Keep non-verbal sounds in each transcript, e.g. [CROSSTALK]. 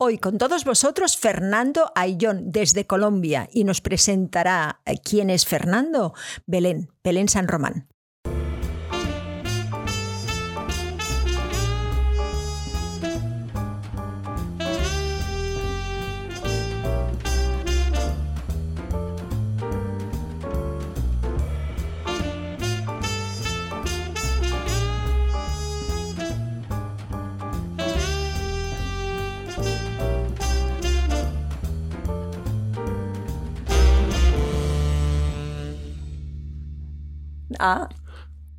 Hoy con todos vosotros Fernando Ayllón desde Colombia y nos presentará eh, quién es Fernando, Belén, Belén San Román. Ah.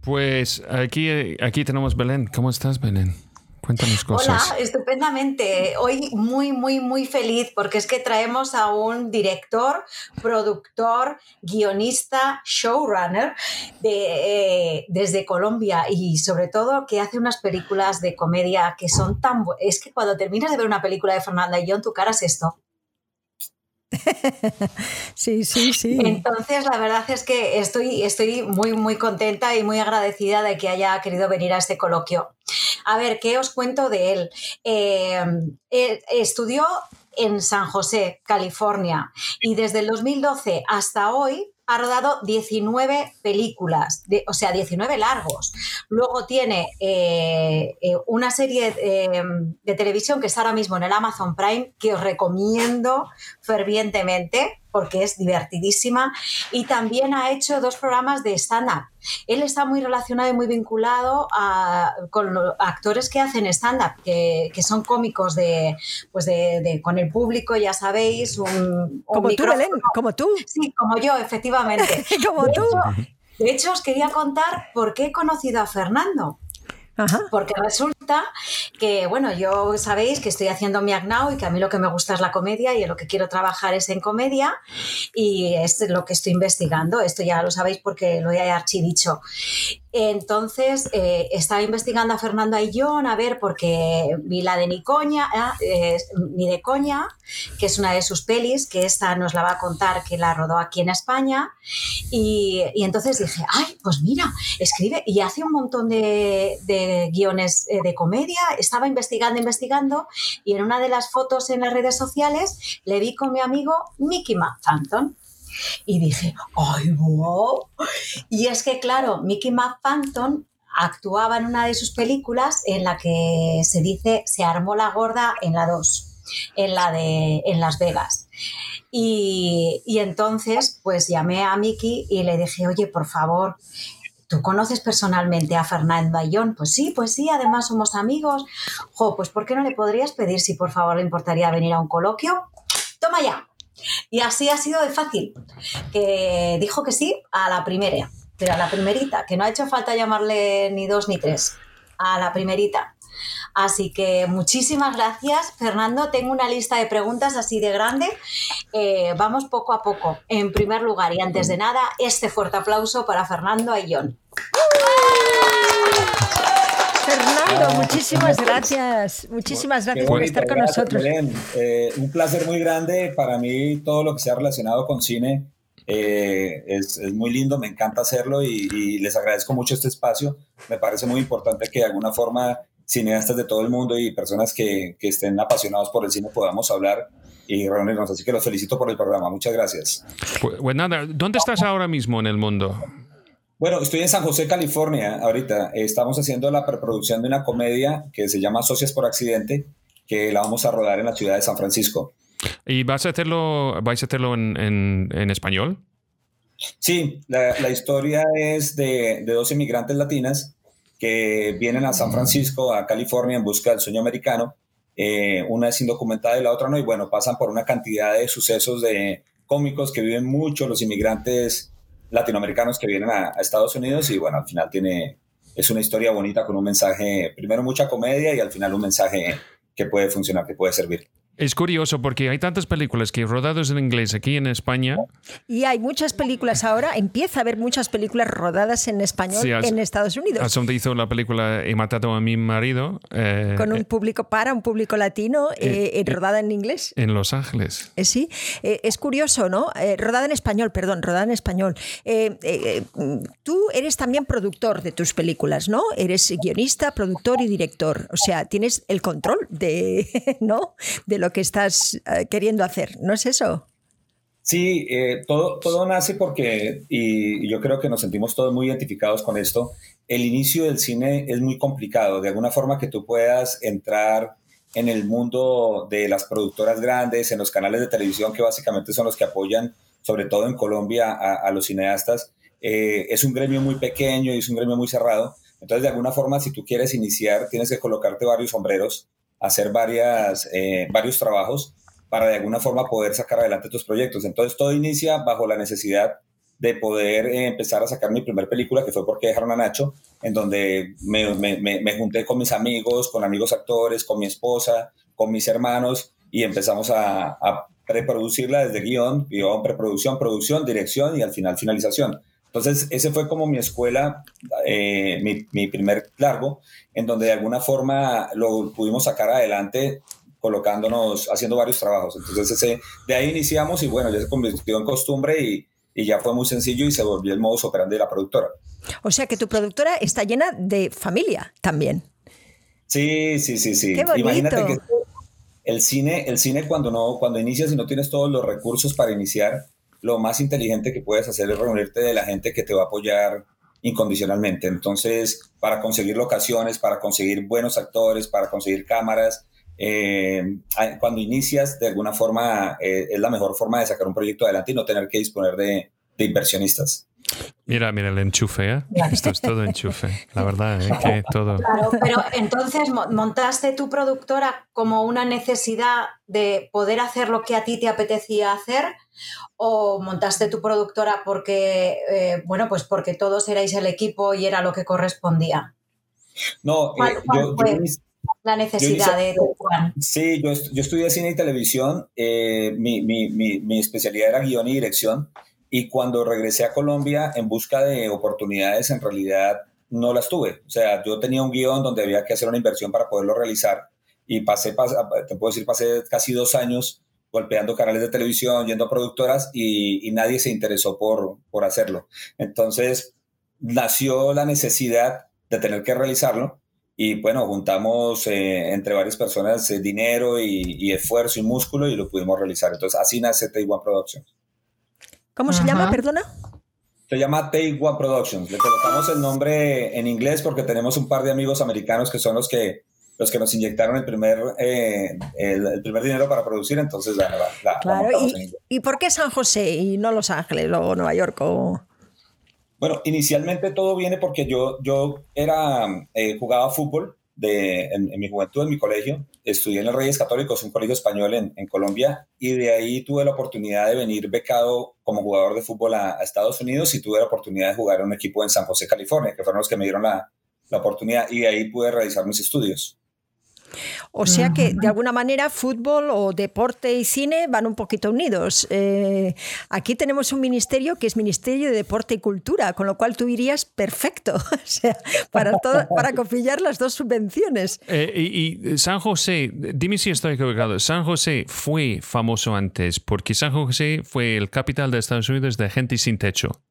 Pues aquí, aquí tenemos Belén. ¿Cómo estás, Belén? Cuéntanos cosas. Hola, estupendamente. Hoy muy, muy, muy feliz porque es que traemos a un director, productor, guionista, showrunner de, eh, desde Colombia y sobre todo que hace unas películas de comedia que son tan. Es que cuando terminas de ver una película de Fernanda y John, tu cara es esto. [LAUGHS] sí, sí, sí. Entonces, la verdad es que estoy, estoy muy, muy contenta y muy agradecida de que haya querido venir a este coloquio. A ver, ¿qué os cuento de él? Eh, eh, estudió en San José, California, y desde el 2012 hasta hoy ha rodado 19 películas, o sea, 19 largos. Luego tiene eh, eh, una serie de, de televisión que está ahora mismo en el Amazon Prime que os recomiendo fervientemente porque es divertidísima y también ha hecho dos programas de stand-up. Él está muy relacionado y muy vinculado a, con los actores que hacen stand-up, que, son cómicos de, pues de, con el público, ya sabéis. Un, como tú, Belén, como tú. Sí, como yo, efectivamente. [LAUGHS] como tú. de hecho, os quería contar por qué he conocido a Fernando. Porque resulta que, bueno, yo sabéis que estoy haciendo mi Agnau y que a mí lo que me gusta es la comedia y lo que quiero trabajar es en comedia y es lo que estoy investigando. Esto ya lo sabéis porque lo he archidicho. Entonces eh, estaba investigando a Fernando Ayllón a ver porque vi la de Nicoña, eh, ni de coña, que es una de sus pelis, que esta nos la va a contar que la rodó aquí en España. Y, entonces dije, ay, pues mira, escribe y hace un montón de, guiones eh, de comedia. Estaba investigando, investigando y en una de las fotos en las redes sociales le vi con mi amigo Mickey McPhanton. Y dije, ¡ay, wow! Y es que, claro, Mickey McPhanton actuaba en una de sus películas en la que se dice se armó la gorda en la 2, en la de en Las Vegas. Y, entonces, pues llamé a Mickey y le dije, oye, por favor, ¿tú conoces personalmente a Fernando Ayón? Pues sí, pues sí, además somos amigos. Jo, pues ¿por qué no le podrías pedir si por favor le importaría venir a un coloquio? Toma ya. Y así ha sido de fácil, que dijo que sí a la primera, pero a la primerita, que no ha hecho falta llamarle ni dos ni tres, a la primerita. Así que muchísimas gracias, Fernando. Tengo una lista de preguntas así de grande. Eh, vamos poco a poco. En primer lugar, y antes de nada, este fuerte aplauso para Fernando Ayllón. Fernando, ah, muchísimas gracias. Muchísimas gracias por estar con nosotros. Eh, un placer muy grande para mí todo lo que sea relacionado con cine. Eh, es, muy lindo, me encanta hacerlo y, les agradezco mucho este espacio. Me parece muy importante que de alguna forma cineastas de todo el mundo y personas que, que estén apasionados por el cine podamos hablar y reunirnos. Así que los felicito por el programa. Muchas gracias. Pues, pues nada, ¿dónde estás ahora mismo en el mundo? Bueno, estoy en San José, California, ahorita. Estamos haciendo la preproducción de una comedia que se llama Socias por Accidente, que la vamos a rodar en la ciudad de San Francisco. ¿Y vas a hacerlo, vais a hacerlo en, español? Sí, la, historia es de, dos inmigrantes latinas que vienen a San Francisco, a California, en busca del sueño americano. Eh, una es indocumentada y la otra no, y bueno, pasan por una cantidad de sucesos de cómicos que viven mucho los inmigrantes latinoamericanos que vienen a, Estados Unidos y bueno, al final tiene, es una historia bonita con un mensaje, primero mucha comedia y al final un mensaje que puede funcionar, que puede servir. Es curioso porque hay tantas películas que rodadas en inglés aquí en España. Y hay muchas películas ahora, empieza a haber muchas películas rodadas en español en Estados Unidos. donde hizo la película He matado a mi marido. Eh, Con un público para, un público latino, eh, eh, rodada en inglés. En Los Ángeles. sí, es curioso, ¿no? rodada en español, perdón, rodada en español. tú eres también productor de tus películas, ¿no? Eres guionista, productor y director. O sea, tienes el control de, [LAUGHS] ¿no? de lo lo que estás eh, queriendo hacer, ¿no es eso? Sí, eh, todo, todo nace porque, y yo creo que nos sentimos todos muy identificados con esto, el inicio del cine es muy complicado, de alguna forma que tú puedas entrar en el mundo de las productoras grandes, en los canales de televisión que básicamente son los que apoyan, sobre todo en Colombia, a, los cineastas, eh, es un gremio muy pequeño y es un gremio muy cerrado. Entonces, de alguna forma, si tú quieres iniciar, tienes que colocarte varios sombreros, hacer varias, eh, varios trabajos para de alguna forma poder sacar adelante tus proyectos. Entonces todo inicia bajo la necesidad de poder eh, empezar a sacar mi primer película, que fue Porque dejaron a Nacho, en donde me, me, me, junté con mis amigos, con amigos actores, con mi esposa, con mis hermanos, y empezamos a, a preproducirla desde guion, guion, preproducción, producción, dirección y al final finalización. Entonces, ese fue como mi escuela, eh, mi, mi, primer largo, en donde de alguna forma lo pudimos sacar adelante colocándonos, haciendo varios trabajos. Entonces, ese, de ahí iniciamos y bueno, ya se convirtió en costumbre y, y ya fue muy sencillo y se volvió el modus operandi de la productora. O sea que tu productora está llena de familia también. Sí, sí, sí, sí. Imagínate que el cine, el cine cuando no, cuando inicias y no tienes todos los recursos para iniciar, lo más inteligente que puedes hacer es reunirte de la gente que te va a apoyar incondicionalmente. Entonces, para conseguir locaciones, para conseguir buenos actores, para conseguir cámaras, eh, cuando inicias, de alguna forma, eh, es la mejor forma de sacar un proyecto adelante y no tener que disponer de, inversionistas. Mira, mira el enchufe, ¿eh? Esto es todo enchufe, la verdad, ¿eh? que todo. Claro, pero entonces montaste tu productora como una necesidad de poder hacer lo que a ti te apetecía hacer o montaste tu productora porque, eh, bueno, pues porque todos erais el equipo y era lo que correspondía. No, yo, la necesidad de Juan. Sí, yo, yo, estudié cine y televisión. Eh, mi, mi, mi, especialidad era guion y dirección. Y cuando regresé a Colombia en busca de oportunidades, en realidad no las tuve. O sea, yo tenía un guion donde había que hacer una inversión para poderlo realizar. Y pasé, te puedo decir, pasé casi dos años golpeando canales de televisión, yendo a productoras y, nadie se interesó por, por hacerlo. Entonces nació la necesidad de tener que realizarlo y bueno, juntamos eh, entre varias personas eh, dinero y, esfuerzo y músculo y lo pudimos realizar. Entonces, así nace One Productions. ¿Cómo se llama, perdona? Se llama Take One Productions. Le colocamos el nombre en inglés porque tenemos un par de amigos americanos que son los que los que nos inyectaron el primer, eh, el, primer dinero para producir, entonces la, la, claro, y, ¿Y por qué San José y no Los Ángeles o Nueva York? O... Bueno, inicialmente todo viene porque yo, yo era, eh, jugaba fútbol de, en, mi juventud, en mi colegio. Estudié en el Reyes Católicos, un colegio español en, Colombia, y de ahí tuve la oportunidad de venir becado como jugador de fútbol a, Estados Unidos y tuve la oportunidad de jugar en un equipo en San José, California, que fueron los que me dieron la, la oportunidad, y de ahí pude realizar mis estudios. O sea que de alguna manera fútbol o deporte y cine van un poquito unidos. Eh, aquí tenemos un ministerio que es Ministerio de Deporte y Cultura, con lo cual tú irías perfecto [LAUGHS] o sea, para, para copillar las dos subvenciones. Eh, y, San José, dime si estoy equivocado, San José fue famoso antes porque San José fue el capital de Estados Unidos de gente sin techo.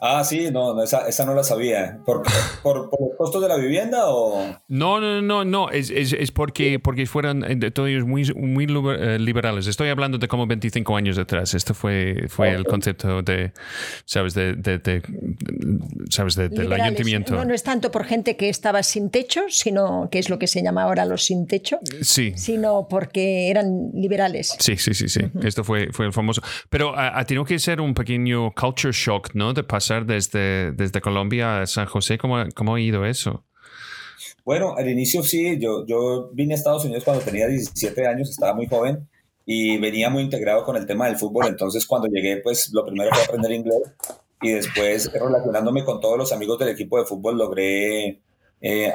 Ah, sí, no, esa, esa, no la sabía. ¿Por, por, por, los costos de la vivienda o...? No, no, no, no, es, es, es porque, porque fueron eh, todos muy, muy eh, liberales. Estoy hablando de como 25 años atrás. Esto fue, fue el concepto de, ¿sabes? De, de, ¿sabes? De, del ayuntamiento. No, no es tanto por gente que estaba sin techo, sino que es lo que se llama ahora los sin techo. Sí. Sino porque eran liberales. Sí, sí, sí, sí. Esto fue, fue el famoso. Pero ha, tenido que ser un pequeño culture shock, ¿no? De pasar desde, desde Colombia a San José? ¿Cómo, ¿Cómo ha ido eso? Bueno, al inicio sí, yo, yo vine a Estados Unidos cuando tenía 17 años, estaba muy joven y venía muy integrado con el tema del fútbol, entonces cuando llegué, pues lo primero fue aprender inglés y después relacionándome con todos los amigos del equipo de fútbol logré eh,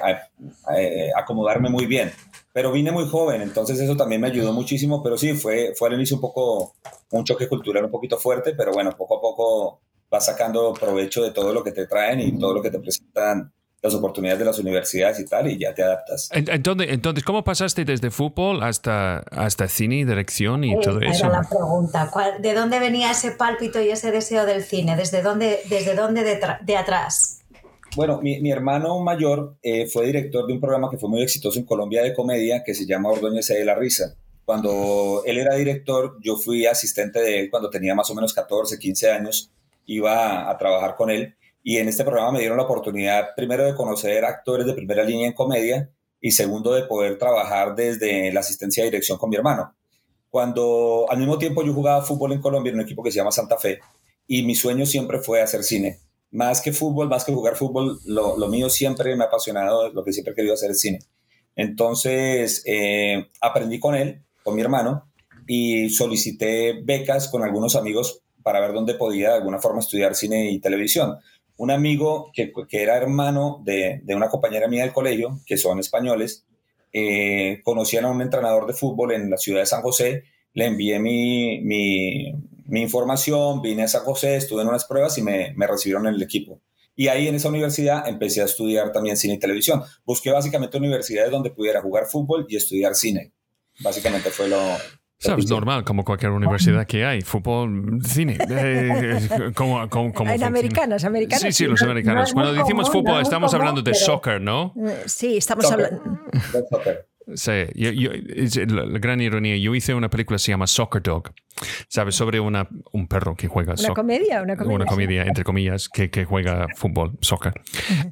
acomodarme muy bien. Pero vine muy joven, entonces eso también me ayudó muchísimo, pero sí, fue, fue al inicio un poco un choque cultural un poquito fuerte, pero bueno, poco a poco vas sacando provecho de todo lo que te traen y todo lo que te presentan las oportunidades de las universidades y tal, y ya te adaptas. Entonces, entonces ¿cómo pasaste desde fútbol hasta, hasta cine y dirección y todo eso? Era la pregunta. ¿De dónde venía ese pálpito y ese deseo del cine? ¿Desde dónde, desde dónde de, de atrás? bueno, mi, hermano mayor eh, fue director de un programa que fue muy exitoso en Colombia de comedia que se llama Ordóñez de la Risa. Cuando él era director, yo fui asistente de él cuando tenía más o menos 14, 15 años. Iba a, trabajar con él y en este programa me dieron la oportunidad primero de conocer actores de primera línea en comedia y segundo de poder trabajar desde la asistencia de dirección con mi hermano. Cuando al mismo tiempo yo jugaba fútbol en Colombia en un equipo que se llama Santa Fe y mi sueño siempre fue hacer cine. Más que fútbol, más que jugar fútbol, lo, lo mío siempre me ha apasionado, lo que siempre he querido hacer es cine. Entonces eh, aprendí con él, con mi hermano, y solicité becas con algunos amigos para ver dónde podía de alguna forma estudiar cine y televisión. Un amigo que, era hermano de, de, una compañera mía del colegio, que son españoles, eh, conocían a un entrenador de fútbol en la ciudad de San José, le envié mi, mi, mi información, vine a San José, estuve en unas pruebas y me, me recibieron en el equipo. Y ahí en esa universidad empecé a estudiar también cine y televisión. Busqué básicamente universidades donde pudiera jugar fútbol y estudiar cine. Básicamente fue lo, Sabes, normal, como cualquier universidad que hay, fútbol, cine. Eh, como, como, en americanas, americanas. Sí, sí, los americanos. Cuando decimos fútbol, estamos hablando de soccer, ¿no? Sí, estamos hablando. Sí, yo, la gran ironía, yo hice una película que se llama Soccer Dog, ¿sabes? Sobre una, un perro que juega ¿Una comedia? Una comedia, una comedia entre comillas, que, que, juega fútbol, soccer.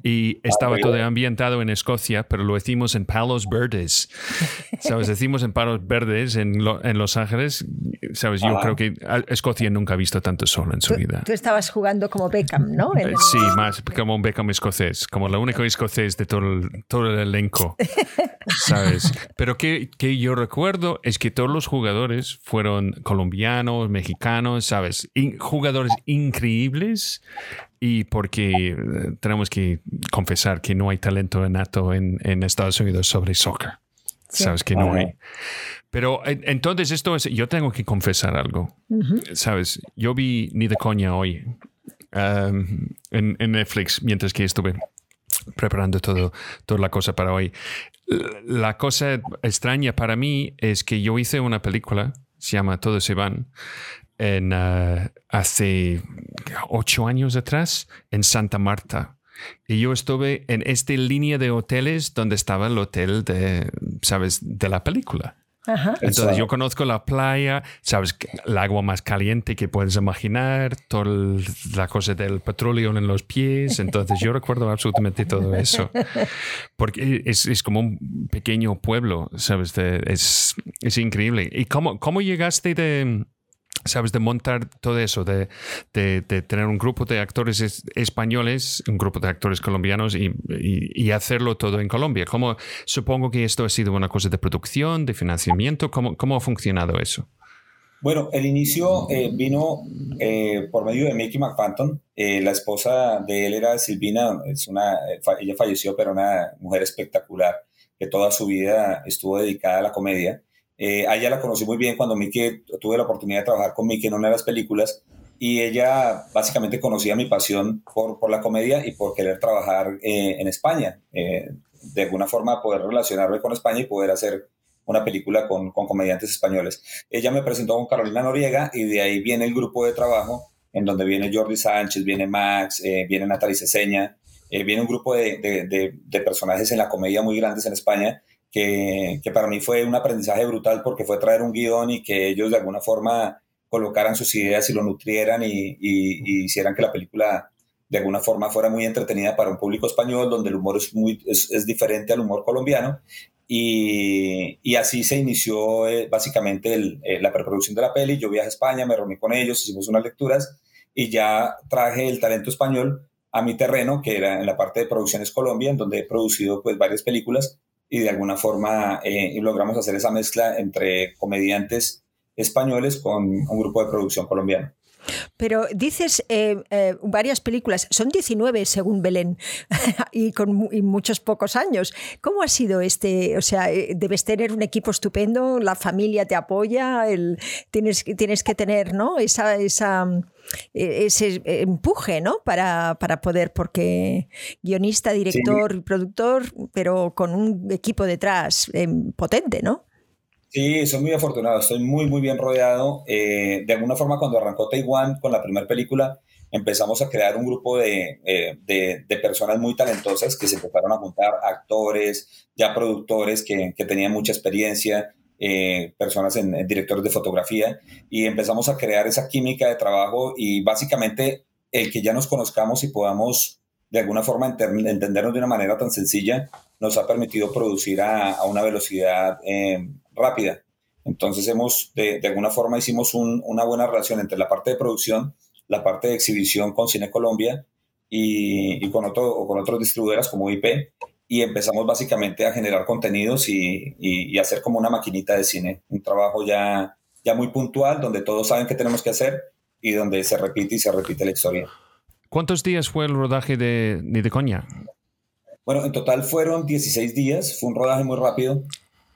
Y estaba todo ambientado en Escocia, pero lo hicimos en Palos Verdes, [LAUGHS] ¿sabes? Decimos en Palos Verdes, en, en Los Ángeles, ¿sabes? Yo creo que Escocia nunca ha visto tanto sol en su vida. Tú estabas jugando como Beckham, ¿no? Sí, más como un Beckham escocés, como el único escocés de todo el, todo el elenco, [LAUGHS] ¿sabes? Pero que, que, yo recuerdo es que todos los jugadores fueron colombianos, mexicanos, ¿sabes? jugadores increíbles y porque eh, tenemos que confesar que no hay talento nato en, en Estados Unidos sobre soccer. Sabes que no hay. Pero entonces esto es, yo tengo que confesar algo. Sabes, yo vi ni de coña hoy um, en, en, Netflix mientras que estuve preparando todo, toda la cosa para hoy la cosa extraña para mí es que yo hice una película, se llama Todos se van, en, uh, hace ocho años atrás en Santa Marta. Y yo estuve en esta línea de hoteles donde estaba el hotel de, ¿sabes?, de la película. Entonces yo conozco la playa, sabes, el agua más caliente que puedes imaginar, toda la cosa del petróleo en los pies, entonces yo recuerdo absolutamente todo eso, porque es, es como un pequeño pueblo, sabes, es, es increíble. ¿Y cómo, cómo llegaste de sabes, de montar todo eso, de, de, tener un grupo de actores españoles, un grupo de actores colombianos y, hacerlo todo en Colombia. ¿Cómo, supongo que esto ha sido una cosa de producción, de financiamiento. ¿Cómo, cómo ha funcionado eso? Bueno, el inicio eh, vino eh, por medio de Mickey McFanton. Eh, la esposa de él era Silvina, es una, ella falleció, pero una mujer espectacular que toda su vida estuvo dedicada a la comedia. Eh, a ella la conocí muy bien cuando Mickey, tuve la oportunidad de trabajar con Mickey en una de las películas y ella básicamente conocía mi pasión por, por la comedia y por querer trabajar eh, en España. Eh, de alguna forma poder relacionarme con España y poder hacer una película con, con, comediantes españoles. Ella me presentó con Carolina Noriega y de ahí viene el grupo de trabajo en donde viene Jordi Sánchez, viene Max, viene Natalie Ceseña, viene un grupo de, de, personajes en la comedia muy grandes en España que, para mí fue un aprendizaje brutal porque fue traer un guion y que ellos de alguna forma colocaran sus ideas y lo nutrieran y, hicieran que la película de alguna forma fuera muy entretenida para un público español donde el humor es, muy, es, diferente al humor colombiano. Y, así se inició eh, básicamente eh, la preproducción de la peli. Yo viajé a España, me reuní con ellos, hicimos unas lecturas y ya traje el talento español a mi terreno, que era en la parte de Producciones Colombia, en donde he producido pues varias películas y de alguna forma eh, logramos hacer esa mezcla entre comediantes españoles con un grupo de producción colombiano. Pero dices eh, eh, varias películas, son 19 según Belén [LAUGHS] y con muchos pocos años. ¿Cómo ha sido este? O sea, debes tener un equipo estupendo, la familia te apoya, el, tienes, tienes que tener ¿no? esa, esa ese empuje, ¿no? Para, para poder, porque guionista, director, y productor, pero con un equipo detrás potente, ¿no? Sí, soy muy afortunado, estoy muy, muy bien rodeado. Eh, de alguna forma, cuando arrancó Taiwán con la primera película, empezamos a crear un grupo de, de, de, personas muy talentosas que se empezaron a juntar, actores, ya productores que, que tenían mucha experiencia, eh, personas en, directores de fotografía y empezamos a crear esa química de trabajo y básicamente el que ya nos conozcamos y podamos de alguna forma entendernos de una manera tan sencilla nos ha permitido producir a, una velocidad eh, rápida. Entonces hemos, de, alguna forma hicimos una buena relación entre la parte de producción, la parte de exhibición con Cine Colombia y, y con, otro, o con otros distribuidoras como IP y empezamos básicamente a generar contenidos y, hacer como una maquinita de cine, un trabajo ya, ya muy puntual, donde todos saben qué tenemos que hacer y donde se repite y se repite la historia. ¿Cuántos días fue el rodaje de Ni de Coña? Bueno, en total fueron 16 días, fue un rodaje muy rápido.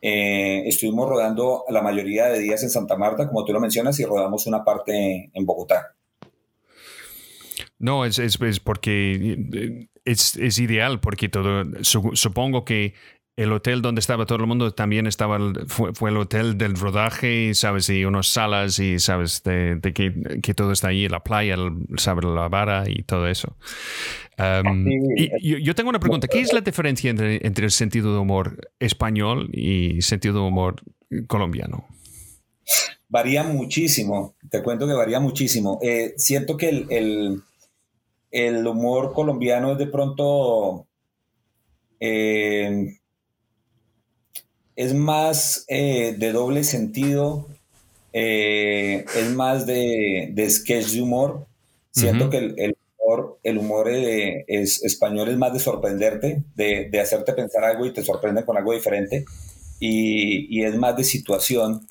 Eh, estuvimos rodando la mayoría de días en Santa Marta, como tú lo mencionas, y rodamos una parte en Bogotá. No, es, es, es porque eh, es, es, ideal, porque todo, supongo que el hotel donde estaba todo el mundo también estaba fue, fue, el hotel del rodaje, sabes, y unas salas y sabes de, de que, que, todo está ahí, la playa, sabes, la vara y todo eso. y yo, tengo una pregunta, ¿qué es la diferencia entre, entre, el sentido de humor español y sentido de humor colombiano? Varía muchísimo, te cuento que varía muchísimo. Eh, siento que el el humor colombiano es de pronto... Eh, es más eh, de doble sentido, eh, es más de, sketch de humor. Siento que el, humor, el humor es, español es más de sorprenderte, de, hacerte pensar algo y te sorprende con algo diferente. Y, es más de situación.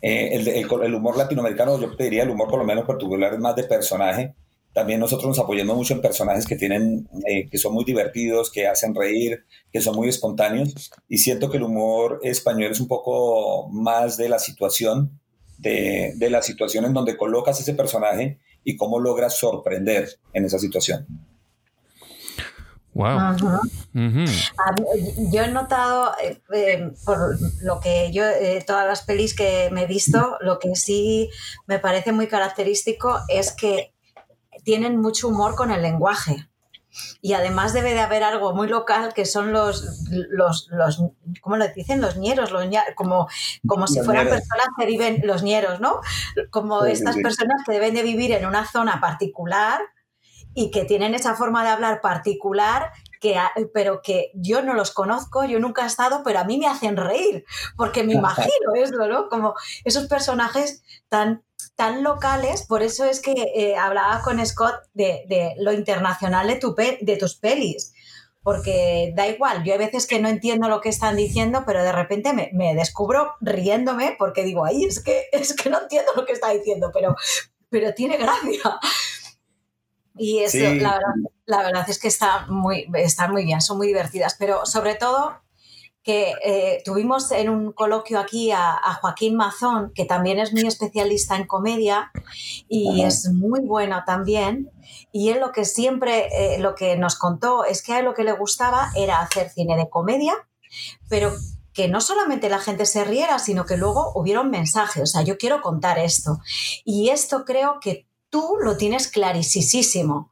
El, el, humor latinoamericano, yo te diría, el humor colombiano en particular es más de personaje. También nosotros nos apoyamos mucho en personajes que tienen, eh, que son muy divertidos, que hacen reír, que son muy espontáneos. Y siento que el humor español es un poco más de la situación, de, de la situación en donde colocas ese personaje y cómo logras sorprender en esa situación. Wow. Yo he notado, eh, eh, por lo que yo, todas las pelis que me he visto, lo que sí me parece muy característico es que tienen mucho humor con el lenguaje. Y además debe de haber algo muy local que son los, los, los ¿cómo le dicen? Los ñeros, los como, como si fueran personas que viven, los ñeros, ¿no? Como estas personas que deben de vivir en una zona particular y que tienen esa forma de hablar particular que, pero que yo no los conozco, yo nunca he estado, pero a mí me hacen reír, porque me [LAUGHS] imagino eso, ¿no? Como esos personajes tan tan locales, por eso es que eh, hablaba con Scott de, lo internacional de, tu de tus pelis, porque da igual, yo hay veces que no entiendo lo que están diciendo, pero de repente me, descubro riéndome porque digo, ay, es que, es que no entiendo lo que está diciendo, pero, pero tiene gracia. Y eso, la, verdad, es que está muy, están muy bien, son muy divertidas, pero sobre todo que eh, tuvimos en un coloquio aquí a, Joaquín Mazón, que también es muy especialista en comedia y es muy bueno también. Y él lo que siempre, eh, lo que nos contó es que a él lo que le gustaba era hacer cine de comedia, pero que no solamente la gente se riera, sino que luego hubiera un mensaje. O sea, yo quiero contar esto. Y esto creo que tú lo tienes clarísimo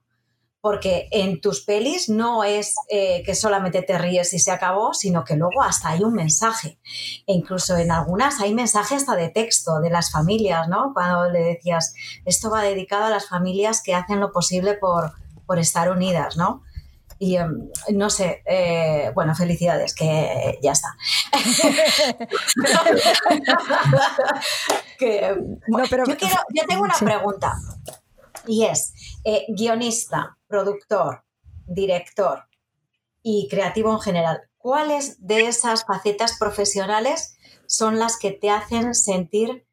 porque en tus pelis no es eh, que solamente te ríes y se acabó, sino que luego hasta hay un mensaje. E incluso en algunas hay mensaje hasta de texto de las familias, ¿no? Cuando le decías, esto va dedicado a las familias que hacen lo posible por, estar unidas, ¿no? Y em, no sé, eh, bueno, felicidades, que ya está. [LAUGHS] [LAUGHS] pero, yo, yo tengo una pregunta y es, eh, guionista, productor, director y creativo en general, ¿cuáles de esas facetas profesionales son las que te hacen sentir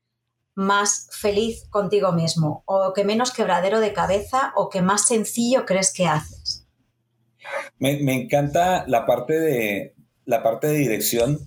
más feliz contigo mismo? ¿O que menos quebradero de cabeza o que más sencillo crees que haces? Me, encanta la parte de, la parte de dirección.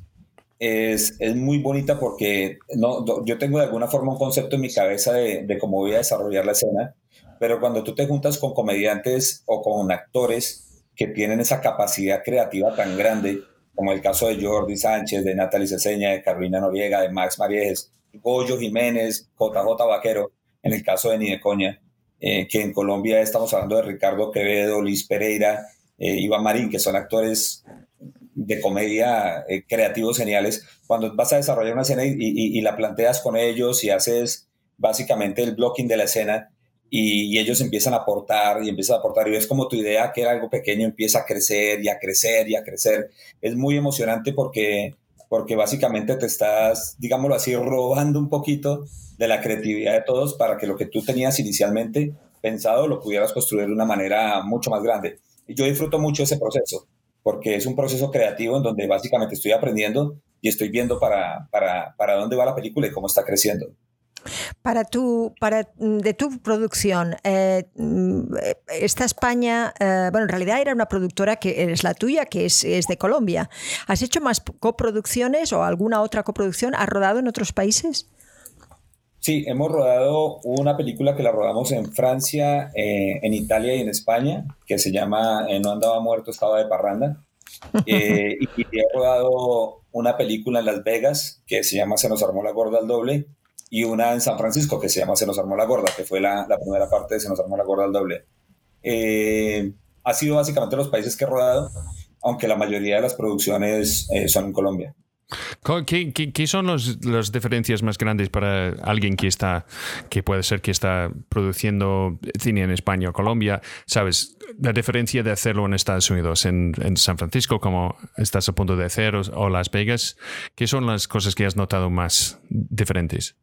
Es, muy bonita porque no, yo tengo de alguna forma un concepto en mi cabeza de cómo voy a desarrollar la escena pero cuando tú te juntas con comediantes o con actores que tienen esa capacidad creativa tan grande, como el caso de Jordi Sánchez, de Natalie Ceseña, de Carolina Noriega, de Max Mariejes, Goyo Jiménez, JJ Vaquero, en el caso de Nidecoña, que en Colombia estamos hablando de Ricardo Quevedo, Liz Pereira, Iván Marín, que son actores de comedia creativos geniales. Cuando vas a desarrollar una escena y la planteas con ellos y haces básicamente el blocking de la escena, y, ellos empiezan a aportar y empiezan a aportar y ves como tu idea que era algo pequeño empieza a crecer y a crecer y a crecer. Es muy emocionante porque, porque básicamente te estás, digámoslo así, robando un poquito de la creatividad de todos para que lo que tú tenías inicialmente pensado lo pudieras construir de una manera mucho más grande. Y yo disfruto mucho ese proceso porque es un proceso creativo en donde básicamente estoy aprendiendo y estoy viendo para, para, para dónde va la película y cómo está creciendo. Para tu, para, mm, de tu producción, eh, mm, esta España, eh, bueno, en realidad era una productora que es la tuya, que es, es, de Colombia. ¿Has hecho más coproducciones o alguna otra coproducción? ¿Has rodado en otros países? Sí, hemos rodado una película que la rodamos en Francia, eh, en Italia y en España, que se llama No andaba muerto, estaba de parranda. [LAUGHS] y, y he rodado una película en Las Vegas que se llama Se nos armó la gorda al doble y una en San Francisco que se llama Se nos armó la gorda, que fue la, la primera parte de Se nos armó la gorda al doble. Eh, ha sido básicamente los países que he rodado, aunque la mayoría de las producciones eh, son en Colombia. ¿Qué, qué, son los, las diferencias más grandes para alguien que está, que puede ser que está produciendo cine en España o Colombia? ¿Sabes? La diferencia de hacerlo en Estados Unidos, en, en San Francisco, como estás a punto de hacer, o, o Las Vegas. ¿Qué son las cosas que has notado más diferentes?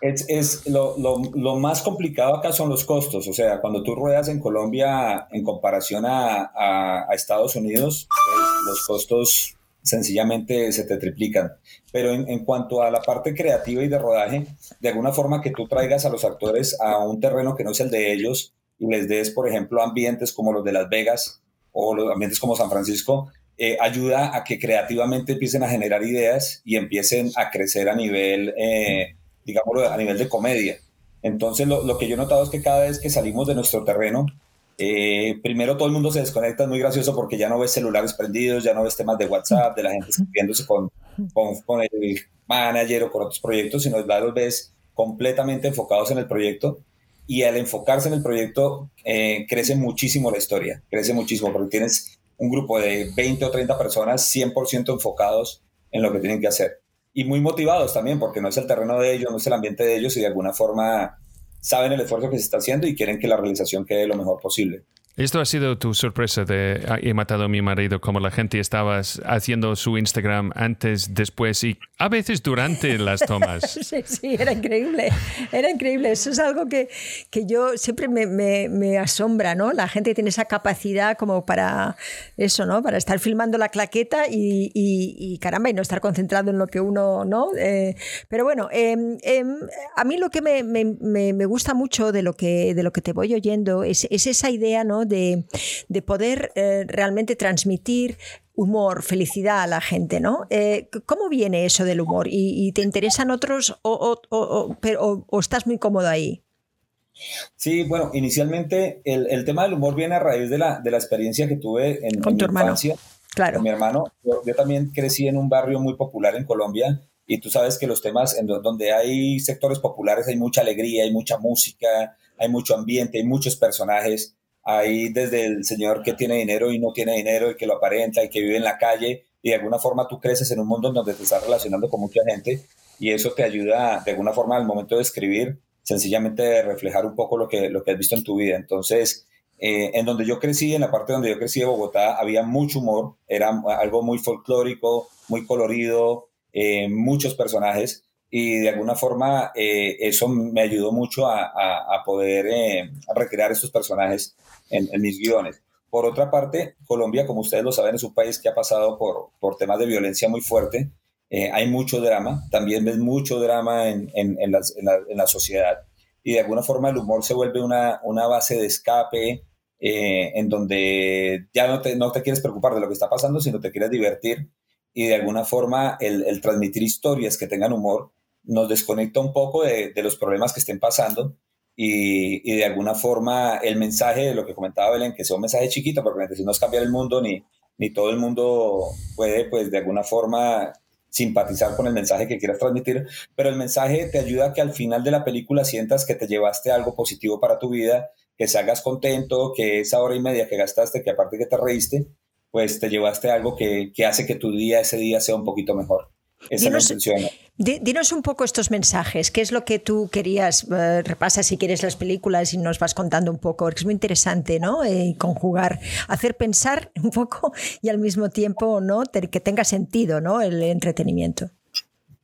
Es, es lo, lo, lo, más complicado acá son los costos. O sea, cuando tú ruedas en Colombia en comparación a, a, Estados Unidos, pues, los costos sencillamente se te triplican. Pero en, en, cuanto a la parte creativa y de rodaje, de alguna forma que tú traigas a los actores a un terreno que no es el de ellos y les des, por ejemplo, ambientes como los de Las Vegas o los ambientes como San Francisco, eh, ayuda a que creativamente empiecen a generar ideas y empiecen a crecer a nivel eh, digámoslo, a nivel de comedia. Entonces, lo, que yo he notado es que cada vez que salimos de nuestro terreno, eh, primero todo el mundo se desconecta, es muy gracioso porque ya no ves celulares prendidos, ya no ves temas de WhatsApp, de la gente escribiéndose con, con, con el manager o con otros proyectos, sino ya los ves completamente enfocados en el proyecto y al enfocarse en el proyecto eh, crece muchísimo la historia, crece muchísimo porque tienes un grupo de 20 o 30 personas 100% enfocados en lo que tienen que hacer y muy motivados también, porque no es el terreno de ellos, no es el ambiente de ellos y de alguna forma saben el esfuerzo que se está haciendo y quieren que la realización quede lo mejor posible. Esto ha sido tu sorpresa de ah, he matado a mi marido, como la gente estaba haciendo su Instagram antes, después y a veces durante las tomas. [LAUGHS] sí, sí, era increíble, era increíble. Eso es algo que, que yo siempre me, me, me, asombra, ¿no? La gente tiene esa capacidad como para eso, ¿no? Para estar filmando la claqueta y, y, caramba, y no estar concentrado en lo que uno, ¿no? Eh, pero bueno, eh, eh, a mí lo que me, me, gusta mucho de lo que, de lo que te voy oyendo es, es esa idea, ¿no? De, poder eh, realmente transmitir humor, felicidad a la gente, ¿no? Eh, ¿Cómo viene eso del humor? ¿Y, te interesan otros o, o, estás muy cómodo ahí? Sí, bueno, inicialmente el, tema del humor viene a raíz de la, de la experiencia que tuve en, ¿Con tu mi infancia. Claro. Con mi hermano. Yo, también crecí en un barrio muy popular en Colombia y tú sabes que los temas en donde hay sectores populares hay mucha alegría, hay mucha música, hay mucho ambiente, hay muchos personajes Ahí desde el señor que tiene dinero y no tiene dinero y que lo aparenta y que vive en la calle y de alguna forma tú creces en un mundo donde te estás relacionando con mucha gente y eso te ayuda de alguna forma al momento de escribir sencillamente de reflejar un poco lo que, lo que has visto en tu vida. Entonces, eh, en donde yo crecí, en la parte donde yo crecí de Bogotá, había mucho humor, era algo muy folclórico, muy colorido, eh, muchos personajes y de alguna forma eh, eso me ayudó mucho a, a, poder eh, recrear estos personajes en, mis guiones. Por otra parte, Colombia, como ustedes lo saben, es un país que ha pasado por, por temas de violencia muy fuerte. Eh, hay mucho drama, también ves mucho drama en, en, la, la, sociedad y de alguna forma el humor se vuelve una, una base de escape en donde ya no te, no te quieres preocupar de lo que está pasando, sino te quieres divertir y de alguna forma el, transmitir historias que tengan humor nos desconecta un poco de, de los problemas que estén pasando y, y, de alguna forma el mensaje de lo que comentaba Belén, que sea un mensaje chiquito, porque si no es cambiar el mundo, ni, ni todo el mundo puede, pues de alguna forma simpatizar con el mensaje que quieras transmitir, pero el mensaje te ayuda a que al final de la película sientas que te llevaste algo positivo para tu vida, que salgas contento, que esa hora y media que gastaste, que aparte que te reíste, pues te llevaste algo que, que hace que tu día, ese día sea un poquito mejor. Esa dinos, dinos un poco estos mensajes. ¿Qué es lo que tú querías? Eh, repasa si quieres las películas y nos vas contando un poco, porque es muy interesante, ¿no? Eh, conjugar, hacer pensar [LAUGHS] un poco y al mismo tiempo, ¿no? que tenga sentido, ¿no? El entretenimiento.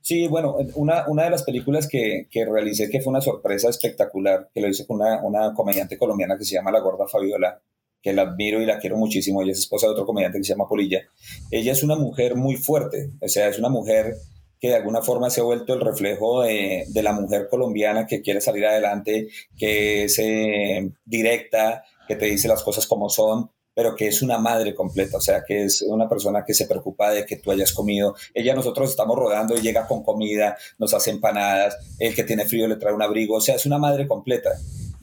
Sí, bueno, una, una de las películas que, que, realicé que fue una sorpresa espectacular, que lo hice con una, una comediante colombiana que se llama La Gorda Fabiola, que la admiro y la quiero muchísimo. Ella es esposa de otro comediante que se llama Polilla. Ella es una mujer muy fuerte, o sea, es una mujer que de alguna forma se ha vuelto el reflejo de, de la mujer colombiana que quiere salir adelante, que es eh, directa, que te dice las cosas como son, pero que es una madre completa, o sea, que es una persona que se preocupa de que tú hayas comido. Ella, nosotros estamos rodando y llega con comida, nos hace empanadas, el que tiene frío le trae un abrigo, o sea, es una madre completa.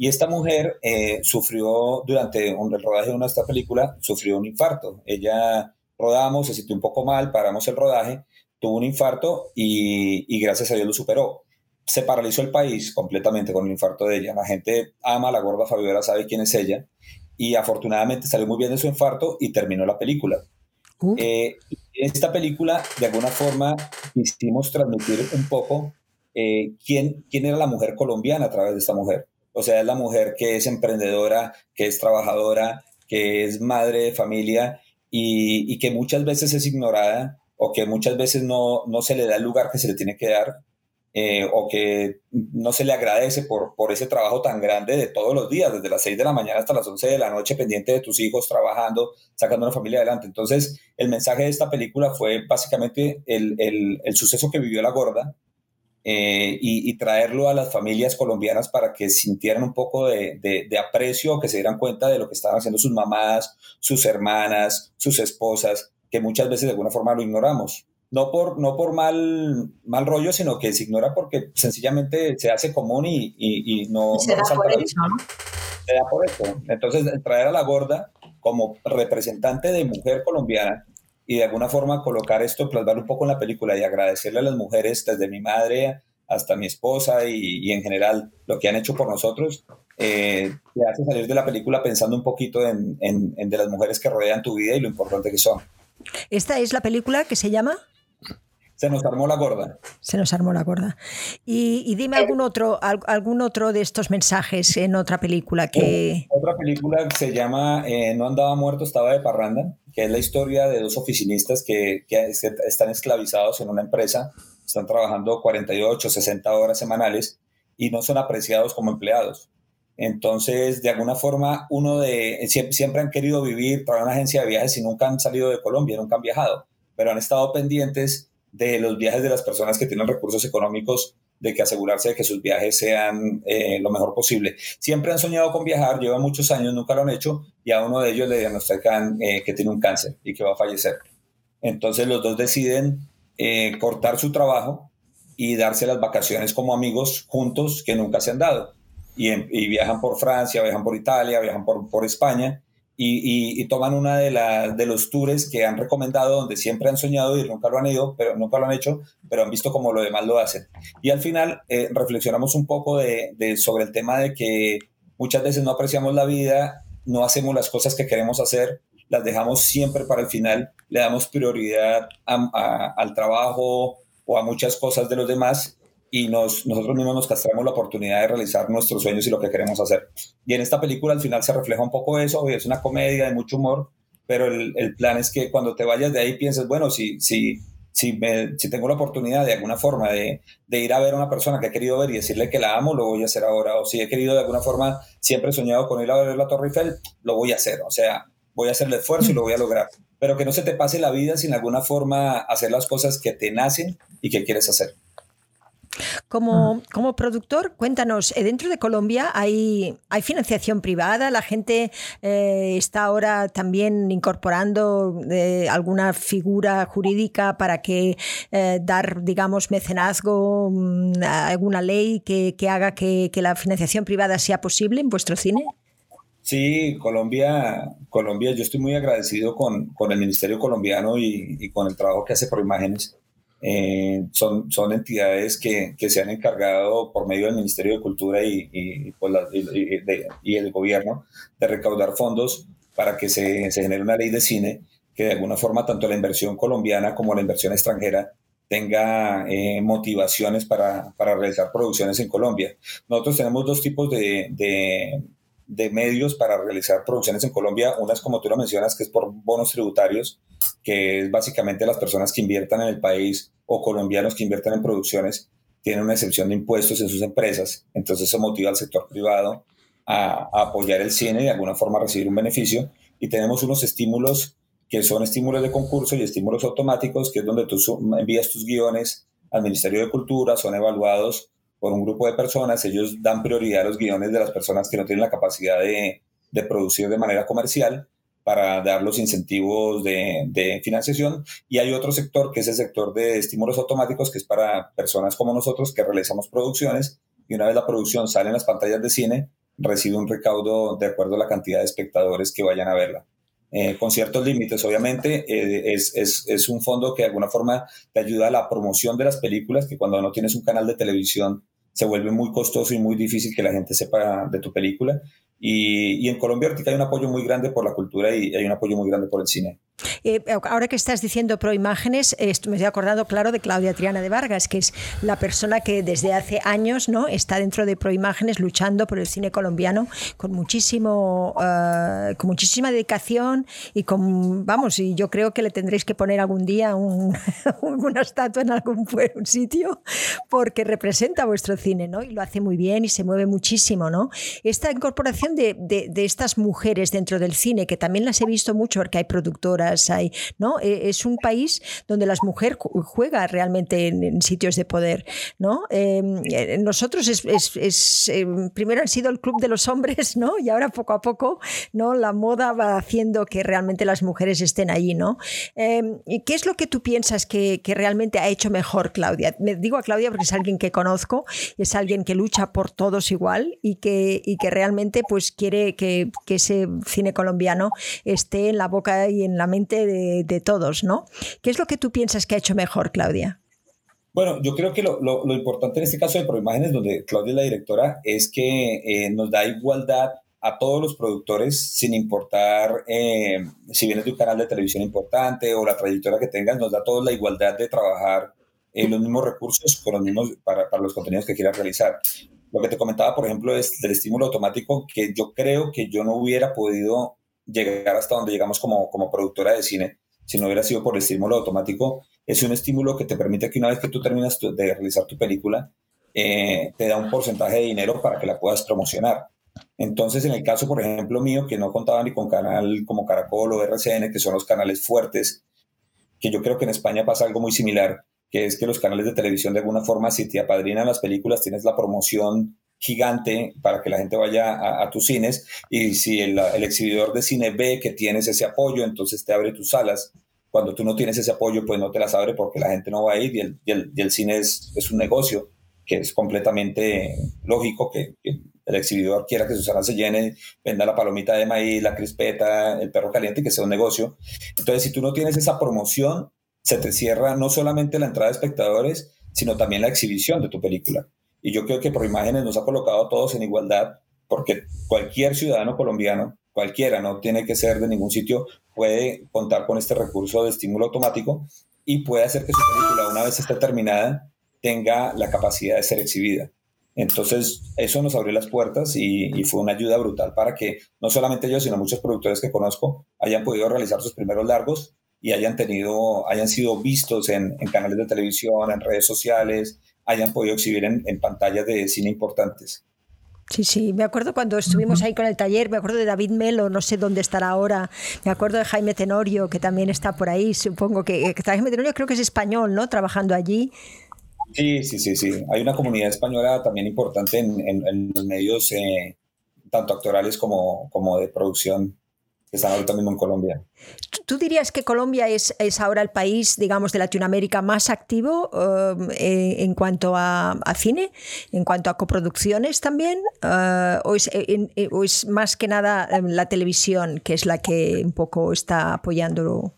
Y esta mujer eh, sufrió durante un, el rodaje de una esta película, sufrió un infarto. Ella rodamos, se sintió un poco mal, paramos el rodaje, tuvo un infarto y, y gracias a Dios lo superó. Se paralizó el país completamente con el infarto de ella. La gente ama a la gorda Fabiola, sabe quién es ella. Y afortunadamente salió muy bien de su infarto y terminó la película. Uh. Eh, esta película, de alguna forma, quisimos transmitir un poco eh, quién, quién era la mujer colombiana a través de esta mujer. O sea, es la mujer que es emprendedora, que es trabajadora, que es madre de familia y, que muchas veces es ignorada o que muchas veces no, no, se le da el lugar que se le tiene que dar eh, o que no se le agradece por, por ese trabajo tan grande de todos los días, desde las 6 de la mañana hasta las 11 de la noche, pendiente de tus hijos, trabajando, sacando una familia adelante. Entonces, el mensaje de esta película fue básicamente el, el, el suceso que vivió la gorda, eh, y, traerlo a las familias colombianas para que sintieran un poco de, de, aprecio, que se dieran cuenta de lo que estaban haciendo sus mamás, sus hermanas, sus esposas, que muchas veces de alguna forma lo ignoramos. No por, no por mal, mal rollo, sino que se ignora porque sencillamente se hace común y, y, no... se da por eso, Se da por eso. Entonces, traer a la gorda como representante de mujer colombiana y de alguna forma colocar esto, plasmarlo un poco en la película y agradecerle a las mujeres, desde mi madre hasta mi esposa y, en general lo que han hecho por nosotros, eh, te hace salir de la película pensando un poquito en, en, de las mujeres que rodean tu vida y lo importante que son. ¿Esta es la película que se llama? Se nos armó la gorda. Se nos armó la gorda. Y, dime algún otro, algún otro de estos mensajes en otra película que... Otra película que se llama eh, No andaba muerto, estaba de parranda, que es la historia de dos oficinistas que, que están esclavizados en una empresa, están trabajando 48, 60 horas semanales y no son apreciados como empleados. Entonces, de alguna forma, uno de siempre, siempre han querido vivir para una agencia de viajes y nunca han salido de Colombia, nunca han viajado, pero han estado pendientes de los viajes de las personas que tienen recursos económicos, de que asegurarse de que sus viajes sean eh, lo mejor posible. Siempre han soñado con viajar, llevan muchos años, nunca lo han hecho, y a uno de ellos le diagnostican eh, que tiene un cáncer y que va a fallecer. Entonces los dos deciden eh, cortar su trabajo y darse las vacaciones como amigos juntos que nunca se han dado. Y, y viajan por Francia, viajan por Italia, viajan por, por España y, toman una de, de los tours que han recomendado, donde siempre han soñado y nunca lo han ido, pero nunca lo han hecho, pero han visto cómo lo demás lo hacen. Y al final eh, reflexionamos un poco de, sobre el tema de que muchas veces no apreciamos la vida, no hacemos las cosas que queremos hacer, las dejamos siempre para el final, le damos prioridad al trabajo o a muchas cosas de los demás y nos, nosotros mismos nos castramos la oportunidad de realizar nuestros sueños y lo que queremos hacer. Y en esta película al final se refleja un poco eso, es una comedia de mucho humor, pero el, el plan es que cuando te vayas de ahí pienses, bueno, si, si, si, me, si tengo la oportunidad de alguna forma de, de, ir a ver a una persona que he querido ver y decirle que la amo, lo voy a hacer ahora. O si he querido de alguna forma, siempre he soñado con ir a ver la Torre Eiffel, lo voy a hacer. O sea, voy a hacer el esfuerzo y lo voy a lograr. Pero que no se te pase la vida sin alguna forma hacer las cosas que te nacen y que quieres hacer. Como, como productor, cuéntanos, eh, dentro de Colombia hay, hay financiación privada, la gente eh, está ahora también incorporando eh, alguna figura jurídica para que dar, digamos, mecenazgo, mm, alguna ley que, que haga que, que, la financiación privada sea posible en vuestro cine. Sí, Colombia, Colombia, yo estoy muy agradecido con, con el Ministerio colombiano y, y con el trabajo que hace por imágenes eh, son, son entidades que, que, se han encargado por medio del Ministerio de Cultura y, y, el gobierno de recaudar fondos para que se, se, genere una ley de cine que de alguna forma tanto la inversión colombiana como la inversión extranjera tenga eh, motivaciones para, para, realizar producciones en Colombia. Nosotros tenemos dos tipos de, de, de medios para realizar producciones en Colombia. Una es como tú lo mencionas, que es por bonos tributarios, que es básicamente las personas que inviertan en el país o colombianos que inviertan en producciones tienen una excepción de impuestos en sus empresas, entonces eso motiva al sector privado a, apoyar el cine y de alguna forma recibir un beneficio. Y tenemos unos estímulos que son estímulos de concurso y estímulos automáticos, que es donde tú envías tus guiones al Ministerio de Cultura, son evaluados por un grupo de personas, ellos dan prioridad a los guiones de las personas que no tienen la capacidad de, de producir de manera comercial para dar los incentivos de, financiación. Y hay otro sector que es el sector de estímulos automáticos, que es para personas como nosotros que realizamos producciones y una vez la producción sale en las pantallas de cine, recibe un recaudo de acuerdo a la cantidad de espectadores que vayan a verla. Eh, con ciertos límites, obviamente, eh, es, es, es, un fondo que de alguna forma te ayuda a la promoción de las películas, que cuando no tienes un canal de televisión se vuelve muy costoso y muy difícil que la gente sepa de tu película. Y, y en Colombia ahorita hay un apoyo muy grande por la cultura y hay un apoyo muy grande por el cine. Eh, ahora que estás diciendo proimágenes, me estoy acordando, claro, de Claudia Triana de Vargas, que es la persona que desde hace años ¿no? está dentro de proimágenes luchando por el cine colombiano con, muchísimo, uh, con muchísima dedicación y con, vamos, y yo creo que le tendréis que poner algún día un, [LAUGHS] una estatua en algún sitio porque representa vuestro cine ¿no? y lo hace muy bien y se mueve muchísimo. ¿no? Esta incorporación de, de, de estas mujeres dentro del cine, que también las he visto mucho porque hay productoras, hay, ¿no? E, es un país donde las mujeres juegan realmente en, sitios de poder, ¿no? Em, eh, nosotros es, em, primero han sido el club de los hombres, ¿no? Y ahora poco a poco, ¿no? La moda va haciendo que realmente las mujeres estén ahí, ¿no? ¿Y qué es lo que tú piensas que, realmente ha hecho mejor Claudia? Me digo a Claudia porque es alguien que conozco, es alguien que lucha por todos igual y que, y que realmente pues quiere que, ese cine colombiano esté en la boca y en la mente de, todos, ¿no? ¿Qué es lo que tú piensas que ha hecho mejor, Claudia? Bueno, yo creo que lo, importante en este caso de Proimágenes, donde Claudia es la directora, es que eh, nos da igualdad a todos los productores, sin importar eh, si vienes de un canal de televisión importante o la trayectoria que tengas, nos da toda la igualdad de trabajar en los mismos recursos para, para los contenidos que quieras realizar. Lo que te comentaba, por ejemplo, es del estímulo automático, que yo creo que yo no hubiera podido llegar hasta donde llegamos como, como productora de cine, si no hubiera sido por el estímulo automático, es un estímulo que te permite que una vez que tú terminas de realizar tu película, eh, te da un porcentaje de dinero para que la puedas promocionar. Entonces, en el caso, por ejemplo, mío, que no contaba ni con canal como Caracol o RCN, que son los canales fuertes, que yo creo que en España pasa algo muy similar, que es que los canales de televisión de alguna forma, si te apadrinan las películas, tienes la promoción gigante para que la gente vaya a, tus cines y si el, exhibidor de cine ve que tienes ese apoyo, entonces te abre tus salas. Cuando tú no tienes ese apoyo, pues no te las abre porque la gente no va a ir y el, cine es, un negocio que es completamente lógico que, el exhibidor quiera que su sala se llene, venda la palomita de maíz, la crispeta, el perro caliente que sea un negocio. Entonces, si tú no tienes esa promoción, se te cierra no solamente la entrada de espectadores, sino también la exhibición de tu película. Y yo creo que por imágenes nos ha colocado a todos en igualdad, porque cualquier ciudadano colombiano, cualquiera, no tiene que ser de ningún sitio, puede contar con este recurso de estímulo automático y puede hacer que su película, una vez esté terminada, tenga la capacidad de ser exhibida. Entonces, eso nos abrió las puertas y, fue una ayuda brutal para que no solamente yo, sino muchos productores que conozco hayan podido realizar sus primeros largos y hayan tenido, hayan sido vistos en, en canales de televisión, en redes sociales, hayan podido exhibir en, en pantallas de cine importantes. Sí, sí, me acuerdo cuando estuvimos ahí con el taller, me acuerdo de David Melo, no sé dónde estará ahora, me acuerdo de Jaime Tenorio, que también está por ahí, supongo que, Jaime Tenorio creo que es español, ¿no? Trabajando allí. Sí, sí, sí, sí. Hay una comunidad española también importante en, los medios, eh, tanto actorales como, como de producción que están ahorita mismo en Colombia. ¿Tú dirías que Colombia es, es ahora el país, digamos, de Latinoamérica más activo eh, en cuanto a, cine, en cuanto a coproducciones también? Eh, o, es, eh, o, es, más que nada la televisión que es la que un poco está apoyándolo?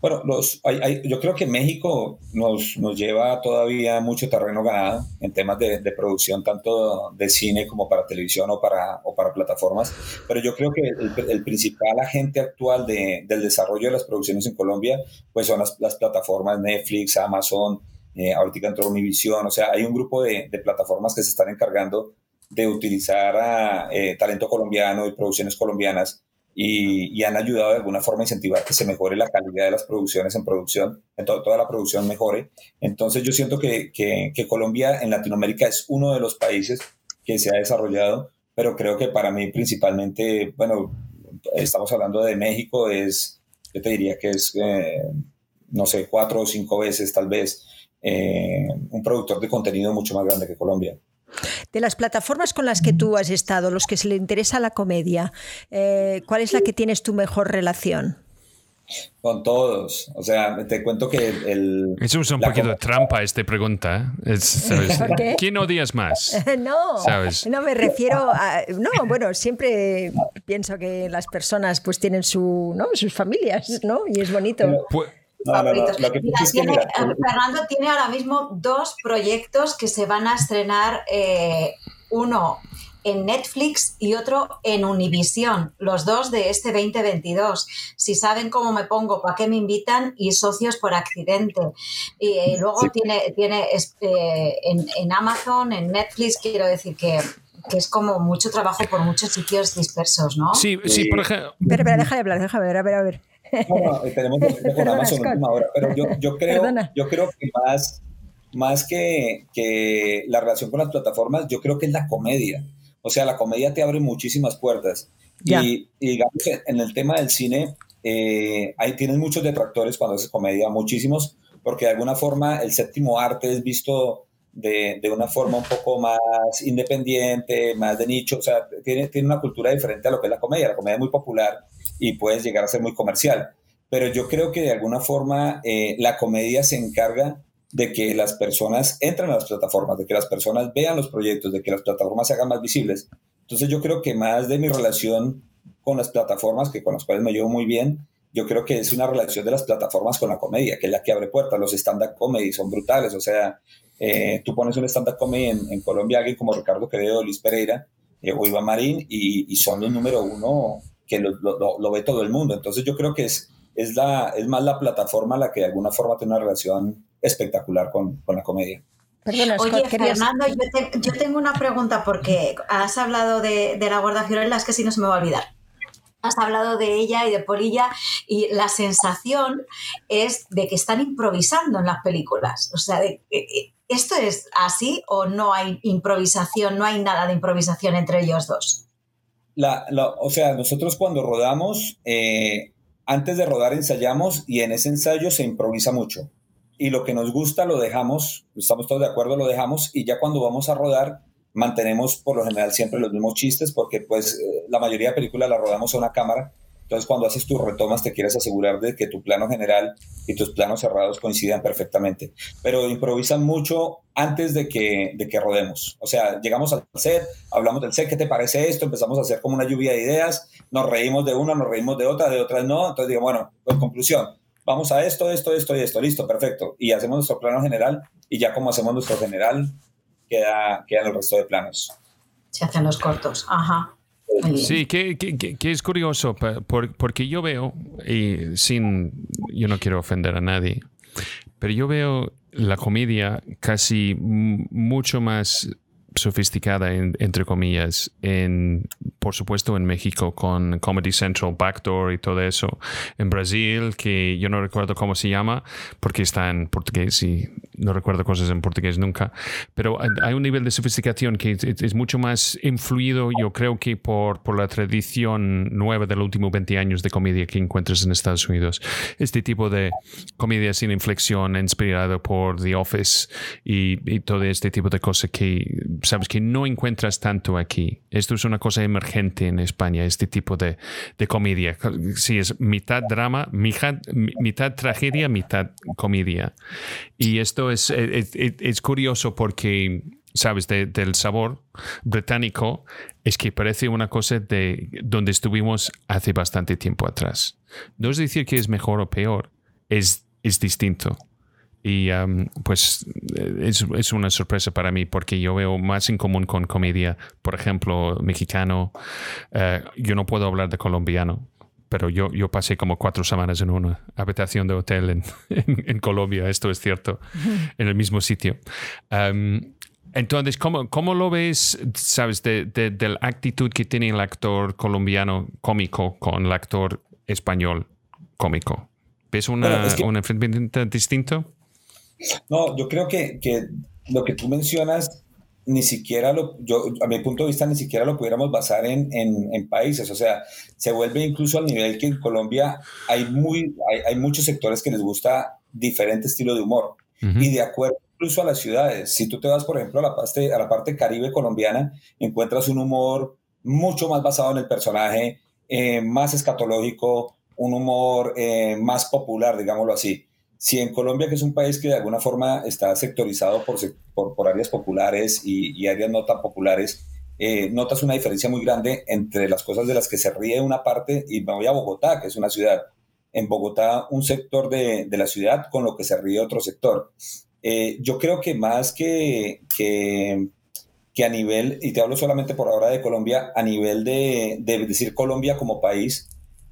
Bueno, los, yo creo que México nos, lleva todavía mucho terreno ganado en temas de, de, producción, tanto de cine como para televisión o para, o plataformas. Pero yo creo que el, principal agente actual de, del desarrollo de las producciones en Colombia pues son las, plataformas Netflix, Amazon, eh, ahorita entró Univision. O sea, hay un grupo de, de plataformas que se están encargando de utilizar eh, talento colombiano y producciones colombianas y, han ayudado de alguna forma a incentivar que se mejore la calidad de las producciones en producción, en toda la producción mejore. Entonces yo siento que, que, Colombia en Latinoamérica es uno de los países que se ha desarrollado, pero creo que para mí principalmente, bueno, estamos hablando de México, es, yo te diría que es, eh, no sé, cuatro o cinco veces tal vez eh, un productor de contenido mucho más grande que Colombia. De las plataformas con las que tú has estado, los que se le interesa la comedia, eh, ¿cuál es la que tienes tu mejor relación? Con todos. O sea, te cuento que el. Eso es un poquito de trampa esta pregunta. ¿eh? ¿Quién odias más? [LAUGHS] no, no me refiero a. No, bueno, siempre pienso que las personas pues tienen su, ¿no? sus familias, ¿no? Y es bonito. Pues, Fernando tiene ahora mismo dos proyectos que se van a estrenar, eh, uno en Netflix y otro en Univision, los dos de este 2022. Si saben cómo me pongo, para qué me invitan y socios por accidente. Y, eh, luego tiene, tiene eh, en, Amazon, en Netflix, quiero decir que es como mucho trabajo por muchos sitios dispersos, ¿no? Sí, sí, por ejemplo. Pero, pero, déjame hablar, déjame ver, a ver, a ver. No, tenemos [LAUGHS] con Amazon última hora, pero yo, yo, creo, yo creo que más, más que, que la relación con las plataformas, yo creo que es la comedia. O sea, la comedia te abre muchísimas puertas. Y, digamos que en el tema del cine, eh, ahí tienes muchos detractores cuando haces comedia, muchísimos, porque de alguna forma el séptimo arte es visto de, de, una forma un poco más independiente, más de nicho, o sea, tiene, tiene una cultura diferente a lo que es la comedia. La comedia es muy popular y puedes llegar a ser muy comercial. Pero yo creo que de alguna forma eh, la comedia se encarga de que las personas entren a las plataformas, de que las personas vean los proyectos, de que las plataformas se hagan más visibles. Entonces yo creo que más de mi relación con las plataformas, que con las cuales me llevo muy bien, yo creo que es una relación de las plataformas con la comedia, que es la que abre puertas. Los stand-up comedy son brutales, o sea, eh, tú pones un stand-up comedy en, Colombia, alguien como Ricardo Quevedo, Luis Pereira eh, o Iván Marín, y, y, son los número uno que lo, lo, ve todo el mundo. Entonces yo creo que es, es, la, es más la plataforma la que de alguna forma tiene una relación espectacular con, con la comedia. Oye, Fernando, yo, tengo una pregunta porque has hablado de, de la Guarda Fiorella, es que si no se me va a olvidar. Has hablado de ella y de Polilla y la sensación es de que están improvisando en las películas. O sea, de, ¿esto es así o no hay improvisación, no hay nada de improvisación entre ellos dos? La, o sea, nosotros cuando rodamos, eh, antes de rodar ensayamos y en ese ensayo se improvisa mucho. Y lo que nos gusta lo dejamos, estamos todos de acuerdo, lo dejamos y ya cuando vamos a rodar mantenemos por lo general siempre los mismos chistes porque pues eh, la mayoría de películas la rodamos a una cámara entonces, cuando haces tus retomas, te quieres asegurar de que tu plano general y tus planos cerrados coincidan perfectamente. Pero improvisan mucho antes de que, de que rodemos. O sea, llegamos al set, hablamos del set, ¿qué te parece esto? Empezamos a hacer como una lluvia de ideas, nos reímos de una, nos reímos de otra, de otras no. Entonces digo, bueno, pues conclusión, vamos a esto, esto, esto y esto, listo, perfecto. Y hacemos nuestro plano general y ya como hacemos nuestro general, queda, quedan el resto de planos. Se hacen los cortos, ajá. Sí, que, que, es curioso, porque yo veo, y sin, yo no quiero ofender a nadie, pero yo veo la comedia casi mucho más sofisticada, entre comillas, en, por supuesto en México con Comedy Central, Backdoor y todo eso. En Brasil, que yo no recuerdo cómo se llama, porque está en portugués y no recuerdo cosas en portugués nunca, pero hay un nivel de sofisticación que es, mucho más influido, yo creo que por, por la tradición nueva de los últimos 20 años de comedia que encuentras en Estados Unidos. Este tipo de comedia sin inflexión, inspirado por The Office y, y todo este tipo de cosas que sabes que no encuentras tanto aquí. Esto es una cosa emergente en España, este tipo de, de comedia. Sí, es mitad drama, mitad, mitad tragedia, mitad comedia. Y esto es, es, curioso porque, sabes, del sabor británico es que parece una cosa de donde estuvimos hace bastante tiempo atrás. No es decir que es mejor o peor, es, es distinto. Y pues es, es, una sorpresa para mí porque yo veo más en común con comedia, por ejemplo, mexicano. Eh, yo no puedo hablar de colombiano, pero yo, yo pasé como cuatro semanas en una habitación de hotel en, [LAUGHS] en, Colombia, esto es cierto, en el mismo sitio. entonces, ¿cómo, ¿cómo, lo ves, sabes, de, de, la actitud que tiene el actor colombiano cómico con el actor español cómico? ¿Ves una, un enfrentamiento distinto? No, yo creo que, lo que tú mencionas ni siquiera lo, yo, a mi punto de vista, ni siquiera lo pudiéramos basar en, países. O sea, se vuelve incluso al nivel que en Colombia hay, muy, hay, muchos sectores que les gusta diferente estilo de humor. Y de acuerdo incluso a las ciudades. Si tú te vas, por ejemplo, a la parte, a la parte caribe colombiana, encuentras un humor mucho más basado en el personaje, eh, más escatológico, un humor eh, más popular, digámoslo así si en Colombia, que es un país que de alguna forma está sectorizado por, por, áreas populares y, áreas no tan populares, eh, notas una diferencia muy grande entre las cosas de las que se ríe una parte, y me voy a Bogotá, que es una ciudad. En Bogotá, un sector de, la ciudad con lo que se ríe otro sector. Eh, yo creo que más que, que, a nivel, y te hablo solamente por ahora de Colombia, a nivel de decir Colombia como país,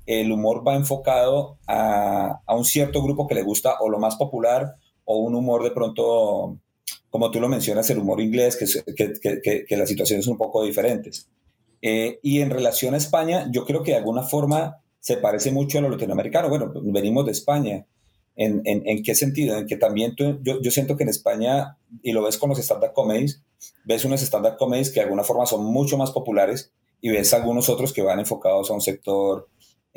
el humor va enfocado a, un cierto grupo que le gusta o lo más popular o un humor de pronto, como tú lo mencionas, el humor inglés, que, que, las situaciones son un poco diferentes. Eh, y en relación a España, yo creo que de alguna forma se parece mucho a lo latinoamericano. Bueno, venimos de España. ¿En, en, qué sentido? En que también yo, yo, siento que en España, y lo ves con los stand-up comedies, ves unos stand-up comedies que de alguna forma son mucho más populares y ves algunos otros que van enfocados a un sector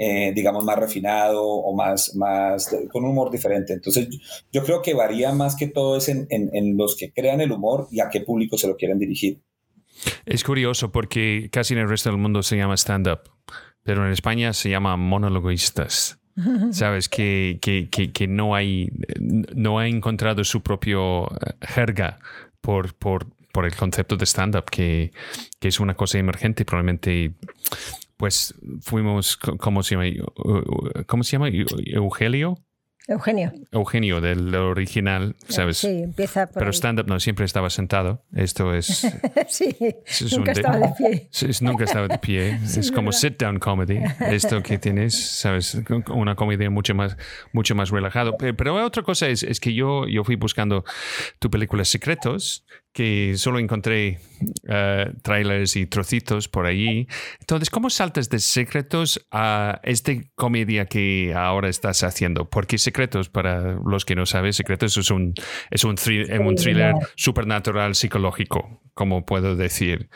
eh, digamos, más refinado o más, más con un humor diferente. Entonces, yo creo que varía más que todo es en, en, los que crean el humor y a qué público se lo quieren dirigir. Es curioso porque casi en el resto del mundo se llama stand-up, pero en España se llama monologuistas. [LAUGHS] Sabes que, que, que, no hay no ha encontrado su propio eh, jerga por, por, por el concepto de stand-up, que, que, es una cosa emergente, probablemente pues fuimos, ¿cómo se llama? ¿Cómo se llama? Eugelio. Eugenio. Eugenio, del original, ¿sabes? Sí, empieza por Pero stand-up no, siempre estaba sentado. Esto es... [LAUGHS] sí, nunca estaba de pie. nunca estaba de pie. es como sit-down comedy. Esto que [LAUGHS] tienes, ¿sabes? Una comedia mucho más, mucho más relajado. Pero, otra cosa es, es que yo, yo fui buscando tu película Secretos que solo encontré uh, trailers y trocitos por allí. Entonces, ¿cómo saltas de secretos a esta comedia que ahora estás haciendo? Porque secretos, para los que no saben, secretos es un, es un, un thriller supernatural psicológico, como puedo decir.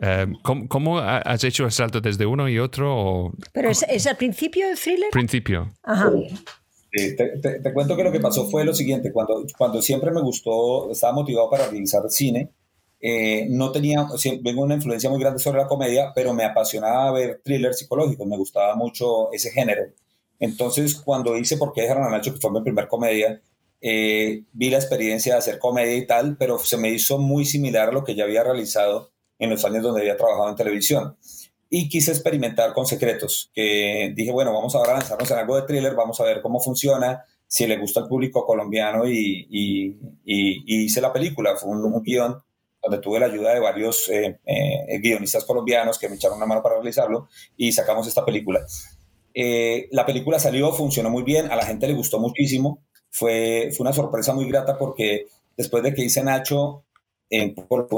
Eh, ¿cómo, has hecho el salto desde uno y otro? ¿Pero es, es al principio del thriller? Principio. Ajá te, cuento que lo que pasó fue lo siguiente, cuando, cuando siempre me gustó, estaba motivado para realizar cine, eh, no tenía, vengo una influencia muy grande sobre la comedia, pero me apasionaba ver thrillers psicológicos, me gustaba mucho ese género. Entonces, cuando hice Por qué dejaron a Nacho, que fue mi primer comedia, eh, vi la experiencia de hacer comedia y tal, pero se me hizo muy similar a lo que ya había realizado en los años donde había trabajado en televisión y quise experimentar con secretos, que dije, bueno, vamos a lanzarnos en algo de thriller, vamos a ver cómo funciona, si le gusta al público colombiano y, hice la película, fue un, guion donde tuve la ayuda de varios eh, eh, guionistas colombianos que me echaron una mano para realizarlo y sacamos esta película. Eh, la película salió, funcionó muy bien, a la gente le gustó muchísimo, fue, fue una sorpresa muy grata porque después de que hice Nacho, por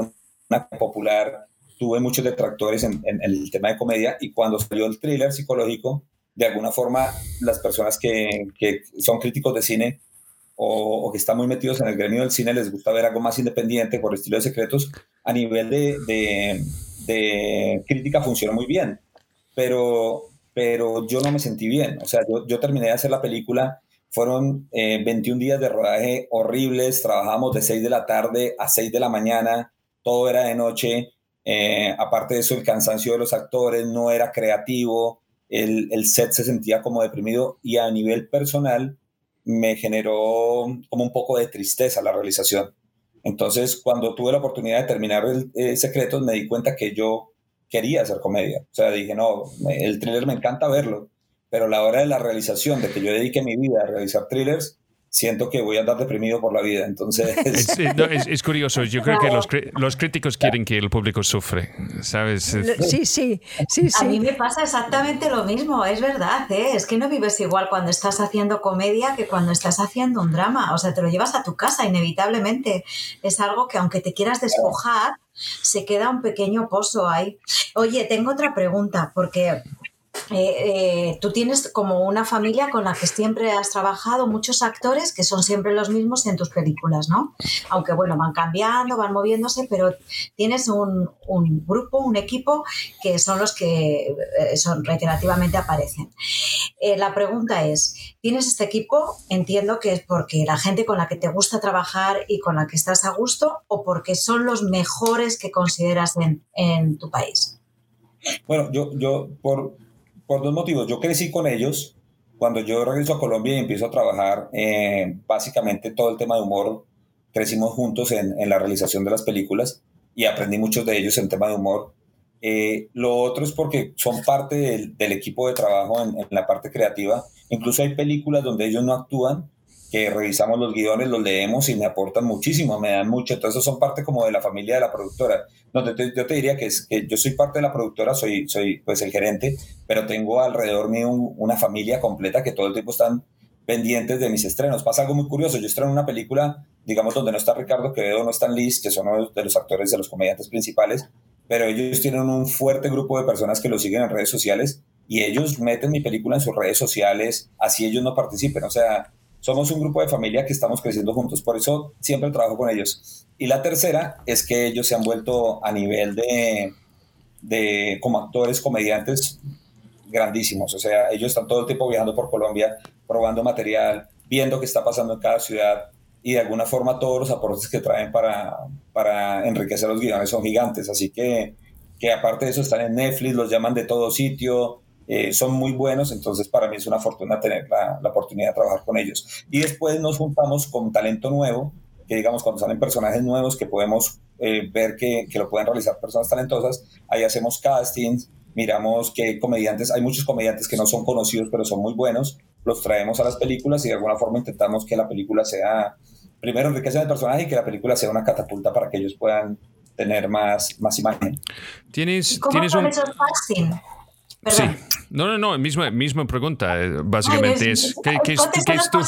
una popular tuve muchos detractores en, el tema de comedia y cuando salió el thriller psicológico, de alguna forma las personas que, son críticos de cine o, que están muy metidos en el gremio del cine les gusta ver algo más independiente por estilo de secretos, a nivel de, crítica funcionó muy bien, pero, pero yo no me sentí bien. O sea, yo, terminé de hacer la película, fueron 21 eh, días de rodaje horribles, trabajamos de 6 de la tarde a 6 de la mañana, todo era de noche, eh, aparte de eso, el cansancio de los actores no era creativo, el, el, set se sentía como deprimido y a nivel personal me generó como un poco de tristeza la realización. Entonces, cuando tuve la oportunidad de terminar el, eh, Secretos, me di cuenta que yo quería hacer comedia. O sea, dije, no, el thriller me encanta verlo, pero la hora de la realización, de que yo dedique mi vida a realizar thrillers, siento que voy a andar deprimido por la vida. Entonces. [LAUGHS] Es, curioso. Yo creo que los, los, críticos quieren que el público sufre, ¿sabes? Sí, sí, sí, A mí me pasa exactamente lo mismo, es verdad. ¿eh? Es que no vives igual cuando estás haciendo comedia que cuando estás haciendo un drama. O sea, te lo llevas a tu casa inevitablemente. Es algo que aunque te quieras despojar, se queda un pequeño pozo ahí. Oye, tengo otra pregunta, porque eh, eh, tú tienes como una familia con la que siempre has trabajado, muchos actores que son siempre los mismos en tus películas, ¿no? Aunque bueno, van cambiando, van moviéndose, pero tienes un, grupo, un equipo que son los que eh, son reiterativamente aparecen. la pregunta es, ¿tienes este equipo? Entiendo que es porque la gente con la que te gusta trabajar y con la que estás a gusto o porque son los mejores que consideras en, en tu país. Bueno, yo, yo por, por dos motivos. Yo crecí con ellos. Cuando yo regreso a Colombia y empiezo a trabajar, eh, básicamente todo el tema de humor, crecimos juntos en, en, la realización de las películas y aprendí muchos de ellos en tema de humor. Eh, lo otro es porque son parte del, del equipo de trabajo en, en, la parte creativa. Incluso hay películas donde ellos no actúan, que revisamos los guiones, los leemos y me aportan muchísimo, me dan mucho. Entonces son parte como de la familia de la productora. No, yo te diría que, es, que yo soy parte de la productora, soy, soy pues el gerente, pero tengo alrededor mío una familia completa que todo el tiempo están pendientes de mis estrenos. Pasa algo muy curioso, yo estreno una película, digamos, donde no está Ricardo Quevedo, no están Liz, que son uno de los actores, de los comediantes principales, pero ellos tienen un fuerte grupo de personas que lo siguen en redes sociales y ellos meten mi película en sus redes sociales, así ellos no participen. O sea, somos un grupo de familia que estamos creciendo juntos, por eso siempre trabajo con ellos. Y la tercera es que ellos se han vuelto a nivel de, de como actores, comediantes grandísimos, o sea, ellos están todo el tiempo viajando por Colombia, probando material, viendo qué está pasando en cada ciudad y de alguna forma todos los aportes que traen para, para enriquecer los guiones son gigantes, así que, que aparte de eso están en Netflix, los llaman de todo sitio, eh, son muy buenos, entonces para mí es una fortuna tener la, la, oportunidad de trabajar con ellos. Y después nos juntamos con talento nuevo, que digamos cuando salen personajes nuevos que podemos eh, ver que, que, lo pueden realizar personas talentosas, ahí hacemos castings, miramos qué comediantes, hay muchos comediantes que no son conocidos pero son muy buenos, los traemos a las películas y de alguna forma intentamos que la película sea, primero enriquecer el personaje y que la película sea una catapulta para que ellos puedan tener más, más imagen. ¿Tienes, ¿Cómo ¿tienes un... esos castings? Sí. No, no, no, misma, misma pregunta. Eh, básicamente es, ¿qué, qué, qué es tu,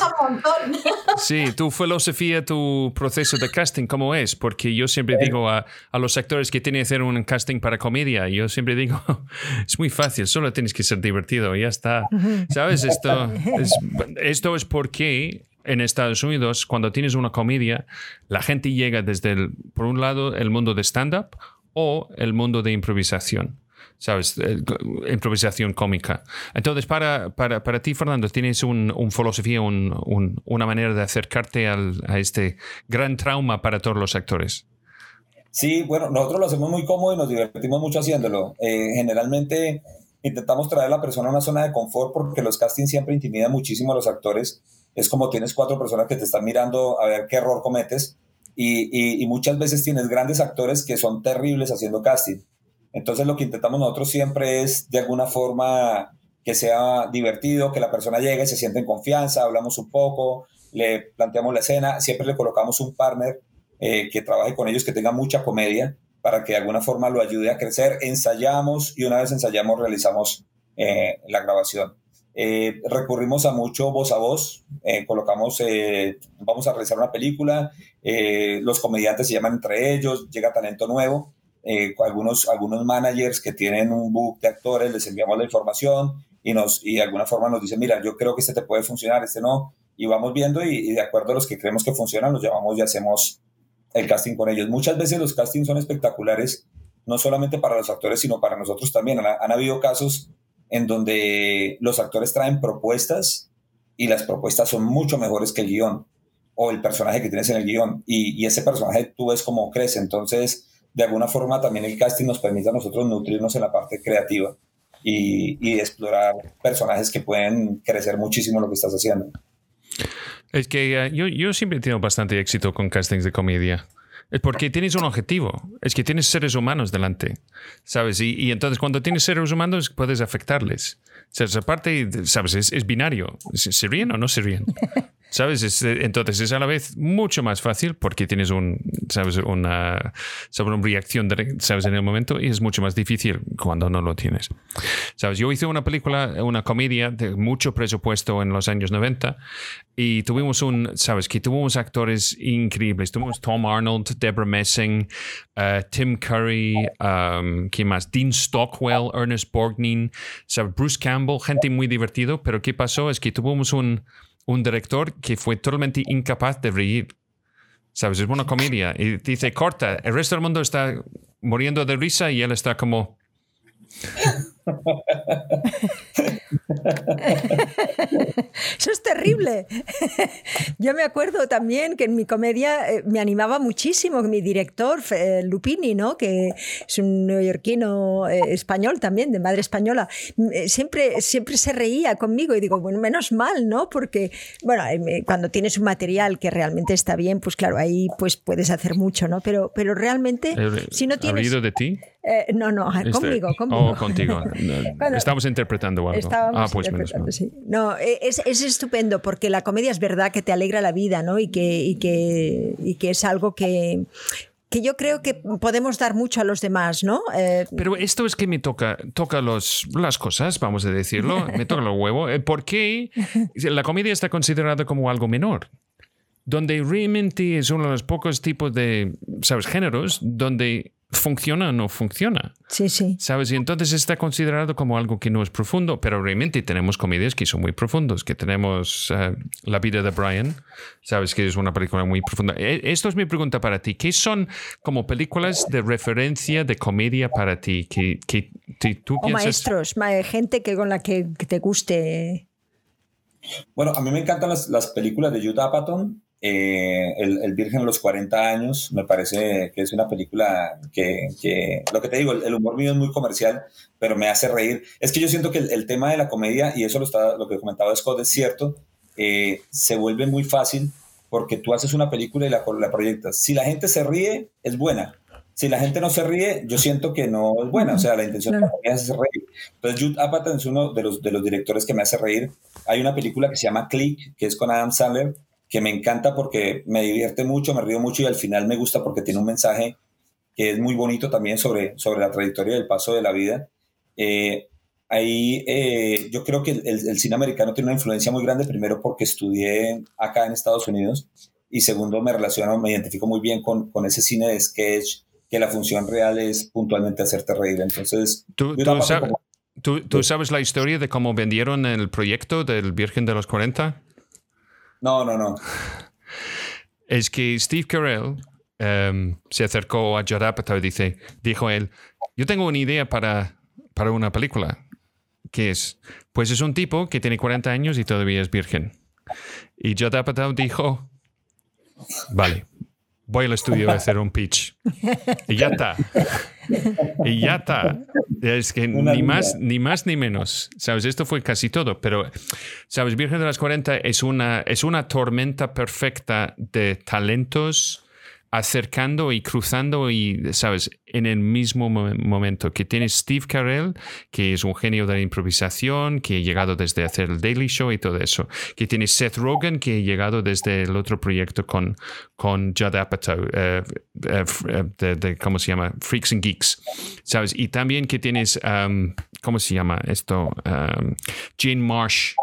sí, tu filosofía, tu proceso de casting, cómo es? Porque yo siempre digo a, a, los actores que tienen que hacer un casting para comedia, yo siempre digo, [LAUGHS] es muy fácil, solo tienes que ser divertido, y ya está. ¿Sabes? Esto [LAUGHS] es, esto es porque en Estados Unidos, cuando tienes una comedia, la gente llega desde, el, por un lado, el mundo de stand-up o el mundo de improvisación. ¿Sabes? Eh, improvisación cómica. Entonces, para, para, para ti, Fernando, ¿tienes un, un filosofía, un, un, una manera de acercarte al, a este gran trauma para todos los actores? Sí, bueno, nosotros lo hacemos muy cómodo y nos divertimos mucho haciéndolo. Eh, generalmente intentamos traer a la persona a una zona de confort porque los castings siempre intimidan muchísimo a los actores. Es como tienes cuatro personas que te están mirando a ver qué error cometes y, y, y muchas veces tienes grandes actores que son terribles haciendo casting. Entonces lo que intentamos nosotros siempre es de alguna forma que sea divertido, que la persona llegue, se siente en confianza, hablamos un poco, le planteamos la escena, siempre le colocamos un partner eh, que trabaje con ellos, que tenga mucha comedia, para que de alguna forma lo ayude a crecer. Ensayamos y una vez ensayamos realizamos eh, la grabación. Eh, recurrimos a mucho voz a voz, colocamos, vamos a realizar una película, los comediantes se llaman entre ellos, llega talento nuevo eh, algunos, algunos managers que tienen un book de actores, les enviamos la información y, nos, y de alguna forma nos dicen, mira, yo creo que este te puede funcionar, este no, y vamos viendo y, y de acuerdo a los que creemos que funcionan, los llamamos y hacemos el casting con ellos. Muchas veces los castings son espectaculares, no solamente para los actores, sino para nosotros también. Han, han habido casos en donde los actores traen propuestas y las propuestas son mucho mejores que el guion o el personaje que tienes en el guion y, y ese personaje tú ves cómo crece. Entonces, de alguna forma también el casting nos permite a nosotros nutrirnos en la parte creativa y, explorar personajes que pueden crecer muchísimo lo que estás haciendo. Es que uh, yo, yo siempre he tenido bastante éxito con castings de comedia. Es porque tienes un objetivo, es que tienes seres humanos delante, ¿sabes? Y, entonces cuando tienes seres humanos puedes afectarles. O sea, esa parte, ¿sabes? Es, es binario. ¿Se ríen o no se ríen? ¿Sabes? Eh, entonces es a la vez mucho más fácil porque tienes un, ¿sabes? Una, sobre una reacción, ¿sabes? En el momento y es mucho más difícil cuando no lo tienes. ¿Sabes? Yo hice una película, una comedia de mucho presupuesto en los años 90 y tuvimos un, ¿sabes? Que tuvimos actores increíbles. Tuvimos Tom Arnold, Deborah Messing, uh, Tim Curry, um, ¿quién más? Dean Stockwell, Ernest Borgnine, ¿sabes? Bruce Campbell, gente muy divertido, pero ¿qué pasó? Es que tuvimos un un director que fue totalmente incapaz de reír. ¿Sabes? Es una comedia. Y dice, corta, el resto del mundo está muriendo de risa y él está como... [LAUGHS] Eso es terrible. Yo me acuerdo también que en mi comedia eh, me animaba muchísimo mi director, eh, Lupini, ¿no? que es un neoyorquino eh, español también, de madre española, siempre, siempre se reía conmigo y digo, bueno, menos mal, ¿no? Porque, bueno, cuando tienes un material que realmente está bien, pues claro, ahí pues puedes hacer mucho, ¿no? Pero, pero realmente, si no tienes... ¿Ha de ti? no, no, este, conmigo, conmigo. Oh, contigo. Estamos interpretando algo. ah, pues No, e, es, es, estupendo porque la comedia es verdad que te alegra la vida, ¿no? Y que, y que, y que es algo que, que yo creo que podemos dar mucho a los demás, ¿no? Eh, Pero esto es que me toca, toca los, las cosas, vamos a decirlo, [LAUGHS] me toca los huevos. Eh, ¿Por qué la comedia está considerada como algo menor? Donde realmente es uno de los pocos tipos de, ¿sabes?, géneros donde funciona o no funciona. Sí, sí. ¿Sabes? Y entonces está considerado como algo que no es profundo, pero realmente tenemos comedias que son muy profundos, que tenemos eh, La vida de Brian, ¿sabes? Que es una película muy profunda. E, esto es mi pregunta para ti. ¿Qué son como películas de referencia de comedia para ti? que, que, tú o maestros, gente que con la que te guste. Bueno, a mí me encantan las, las películas de Judd Apatow eh, el, Virgen a los 40 años, me parece que es una película que, lo que te digo, el, humor mío es muy comercial, pero me hace reír. Es que yo siento que el, tema de la comedia, y eso lo, está, lo que comentaba Scott es cierto, eh, se vuelve muy fácil porque tú haces una película y la, la proyectas. Si la gente se ríe, es buena. Si la gente no se ríe, yo siento que no es buena. O sea, la intención de la comedia es reír. Entonces, Jude Apatow es uno de los, de los directores que me hace reír. Hay una película que se llama Click, que es con Adam Sandler, que me encanta porque me divierte mucho, me río mucho y al final me gusta porque tiene un mensaje que es muy bonito también sobre, sobre la trayectoria del paso de la vida. Eh, ahí eh, yo creo que el, cine americano tiene una influencia muy grande, primero porque estudié acá en Estados Unidos y segundo me relaciono, me identifico muy bien con, con ese cine de sketch, que la función real es puntualmente hacerte reír. Entonces, ¿Tú, tú, ¿tú sabes la historia de cómo vendieron el proyecto del Virgen de los 40? No, no, no. Es que Steve Carell em, se acercó a Judd Apatow y dice, dijo él, yo tengo una idea para, para una película. ¿Qué es? Pues es un tipo que tiene 40 años y todavía es virgen. Y Judd Apatow dijo, vale, voy al estudio a hacer un pitch. Y ya está. Y ya está. Es que ni más, ni más ni menos. ¿Sabes? Esto fue casi todo. Pero, ¿sabes? Virgen de las 40 es una, es una tormenta perfecta de talentos acercando y cruzando y, ¿sabes? En el mismo momento que tienes Steve Carell, que es un genio de la improvisación, que ha llegado desde hacer el Daily Show y todo eso. Que tienes Seth Rogen, que ha llegado desde el otro proyecto con, con Judd Apatow, eh, eh, de, ¿cómo se llama? Freaks and Geeks, ¿sabes? Y también que tienes, um, ¿cómo se llama esto? Um, Jane Marsh,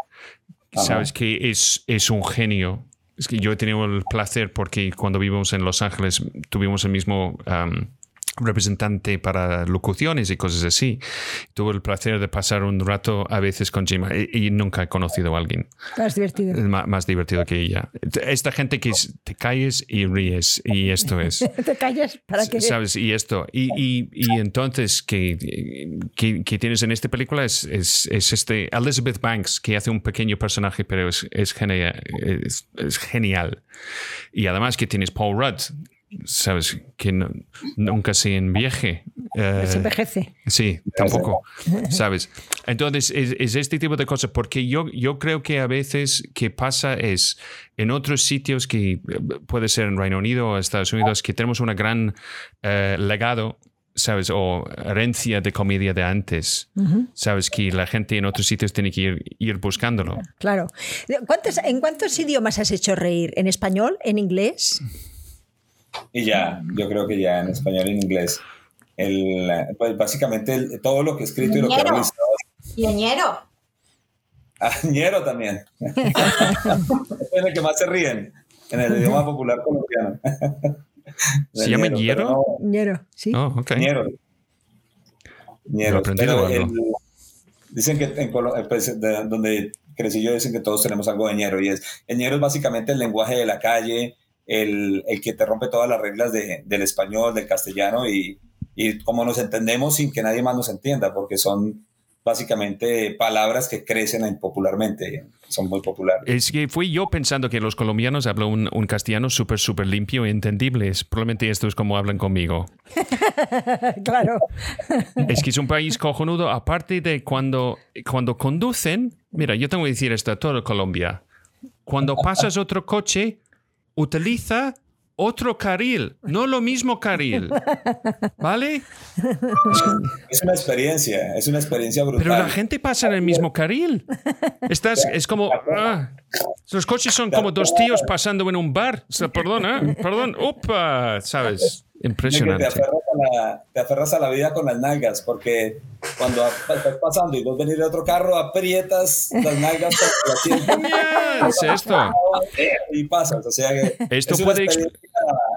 ¿sabes? Que es, es un genio es que yo he tenido el placer porque cuando vivimos en Los Ángeles tuvimos el mismo representante para locuciones y cosas así. Tuve el placer de pasar un rato a veces con Jim y, nunca he conocido a alguien más divertido. más divertido que ella. Esta gente que te calles y ríes y esto es. [LAUGHS] te calles para que... ¿Sabes? Y esto. Y, y, y entonces que, que, tienes en esta película es, es, es, este Elizabeth Banks que hace un pequeño personaje pero es, es, genial, es, es genial. Y además que tienes Paul Rudd sabes que nunca se envieje se envejece. Sí, tampoco, [LAUGHS] ¿sabes? Entonces, es, este tipo de cosas, porque yo, yo creo que a veces que pasa es en otros sitios que puede ser en Reino Unido o Estados Unidos, que tenemos un gran legado ¿sabes? O herencia de comedia de antes, ¿sabes? Que la gente en otros sitios tiene que ir, ir buscándolo. Claro. ¿Cuántos, ¿En cuántos idiomas has hecho reír? ¿En español? ¿En inglés? Y ya, yo creo que ya en español y en inglés. El, pues básicamente todo lo que he escrito y lo que he realizado. Y Ñero. Ah, [LAUGHS] Ñero también. [LAUGHS] es el que más se ríen en el idioma popular colombiano. [LAUGHS] ¿Se llama Ñero? Ñero, sí. Oh, okay. Ñero. Ñero. dicen que en pues, donde crecí yo dicen que todos tenemos algo de ñero y es el ñero es básicamente el lenguaje de la calle, el, el que te rompe todas las reglas de, del español, del castellano y, y como nos entendemos sin que nadie más nos entienda, porque son básicamente palabras que crecen popularmente, son muy populares. Es que fui yo pensando que los colombianos hablan un, un castellano súper, súper limpio e entendible. Probablemente esto es como hablan conmigo. [LAUGHS] claro. Es que es un país cojonudo, aparte de cuando, cuando conducen, mira, yo tengo que decir esto a toda Colombia. Cuando pasas otro coche, utiliza otro carril, no lo mismo carril. [LAUGHS] ¿Vale? Es una experiencia, es una experiencia brutal. Pero la gente pasa en el mismo carril. Estás, es como... Ah, los coches son como dos tíos pasando en un bar. perdona, perdón, ¡Opa! ¿Sabes? Impresionante. Te aferras, a la, vida con las nalgas, porque cuando estás pasando y vos venir de otro carro, aprietas las nalgas [LAUGHS] es esto. Y pasas. O sea que esto es puede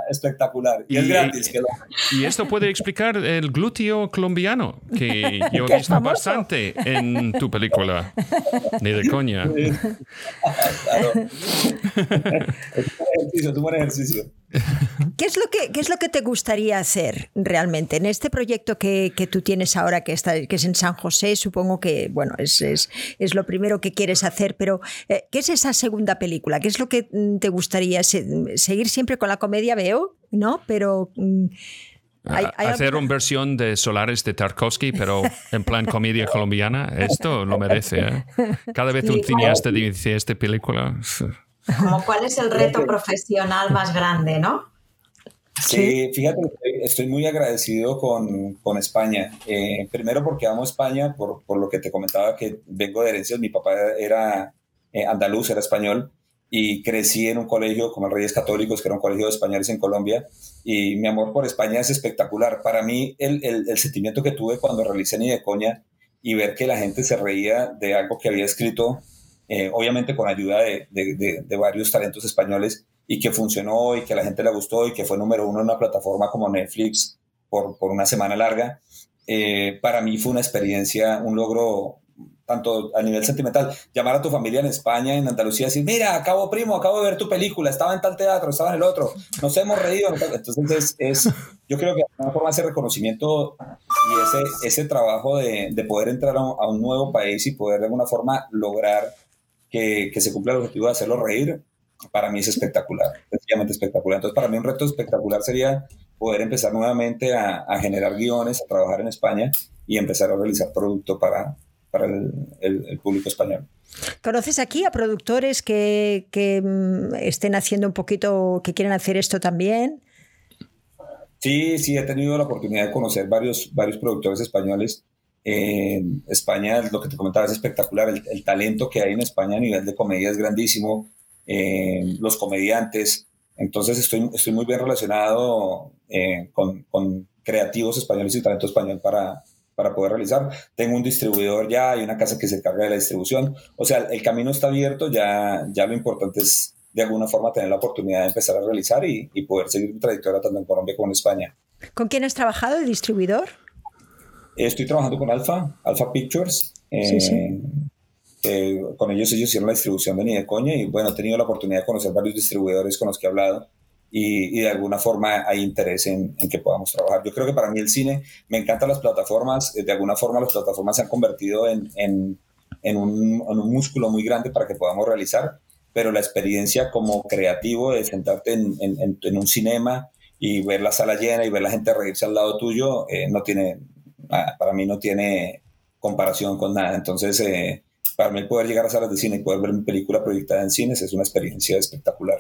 espectacular. Y, es gratis. y esto puede explicar el glúteo colombiano, que [LAUGHS] yo he visto bastante en tu película. Ni de coña. [LAUGHS] claro. ejercicio, tu buen ejercicio. ¿Qué es, lo que, ¿Qué es lo que te gustaría hacer realmente en este proyecto que, que tú tienes ahora, que, está, que es en San José? Supongo que, bueno, es, es, es lo primero que quieres hacer, pero eh, ¿qué es esa segunda película? ¿Qué es lo que mm, te gustaría? seguir siempre con la comedia, veo, ¿no? Pero... Mm, hacer una versión de Solares de Tarkovsky, pero en plan comedia colombiana, esto lo merece. ¿eh? Cada vez un cineasta dice esta película. Como cuál es el [LAUGHS] reto profesional más grande, ¿no? Sí, fíjate, estoy muy agradecido con, con España. Eh, primero porque amo España, por, por, lo que te comentaba que vengo de herencias. Mi papá era eh, andaluz, era español, y crecí en un colegio como el Reyes Católicos, que era un colegio de españoles en Colombia, y mi amor por España es espectacular. Para mí, el, el, el sentimiento que tuve cuando realicé Ni de Coña y ver que la gente se reía de algo que había escrito eh, obviamente con ayuda de, de, varios talentos españoles y que funcionó y que a la gente le gustó y que fue número uno en una plataforma como Netflix por, por una semana larga, eh, para mí fue una experiencia, un logro tanto a nivel sentimental, llamar a tu familia en España, en Andalucía, decir, mira, acabo primo, acabo de ver tu película, estaba en tal teatro, estaba en el otro, nos hemos reído. Entonces, es, yo creo que alguna forma ese reconocimiento y ese, ese trabajo de, de poder entrar a un, nuevo país y poder de alguna forma lograr que, se cumpla el objetivo de hacerlo reír, para mí es espectacular, sencillamente espectacular. Entonces, para mí un reto espectacular sería poder empezar nuevamente a, generar guiones, a trabajar en España y empezar a realizar producto para, para el, público español. ¿Conoces aquí a productores que, que, mm, estén haciendo un poquito, que quieren hacer esto también? Sí, sí, he tenido la oportunidad de conocer varios, varios productores españoles en España, lo que te comentaba, es espectacular. El, talento que hay en España a nivel de comedia es grandísimo. Eh, los comediantes. Entonces estoy, estoy muy bien relacionado eh, con, con, creativos españoles y talento español para, para poder realizar. Tengo un distribuidor ya, hay una casa que se encarga de la distribución. O sea, el camino está abierto, ya, ya lo importante es de alguna forma tener la oportunidad de empezar a realizar y, y poder seguir mi trayectoria tanto en Colombia como en España. ¿Con quién has trabajado de distribuidor? Estoy trabajando con Alpha, Alpha Pictures. Eh, con ellos ellos hicieron la distribución de Ni de Coña y bueno, he tenido la oportunidad de conocer varios distribuidores con los que he hablado y, y de alguna forma hay interés en, en, que podamos trabajar. Yo creo que para mí el cine, me encantan las plataformas, de alguna forma las plataformas se han convertido en, en, en un, un, músculo muy grande para que podamos realizar, pero la experiencia como creativo de sentarte en, un cinema, y ver la sala llena y ver la gente reírse al lado tuyo, eh, no tiene, ah, para mí no tiene comparación con nada. Entonces, eh, para mí poder llegar a salas de cine y poder ver mi película proyectada en cines es una experiencia espectacular.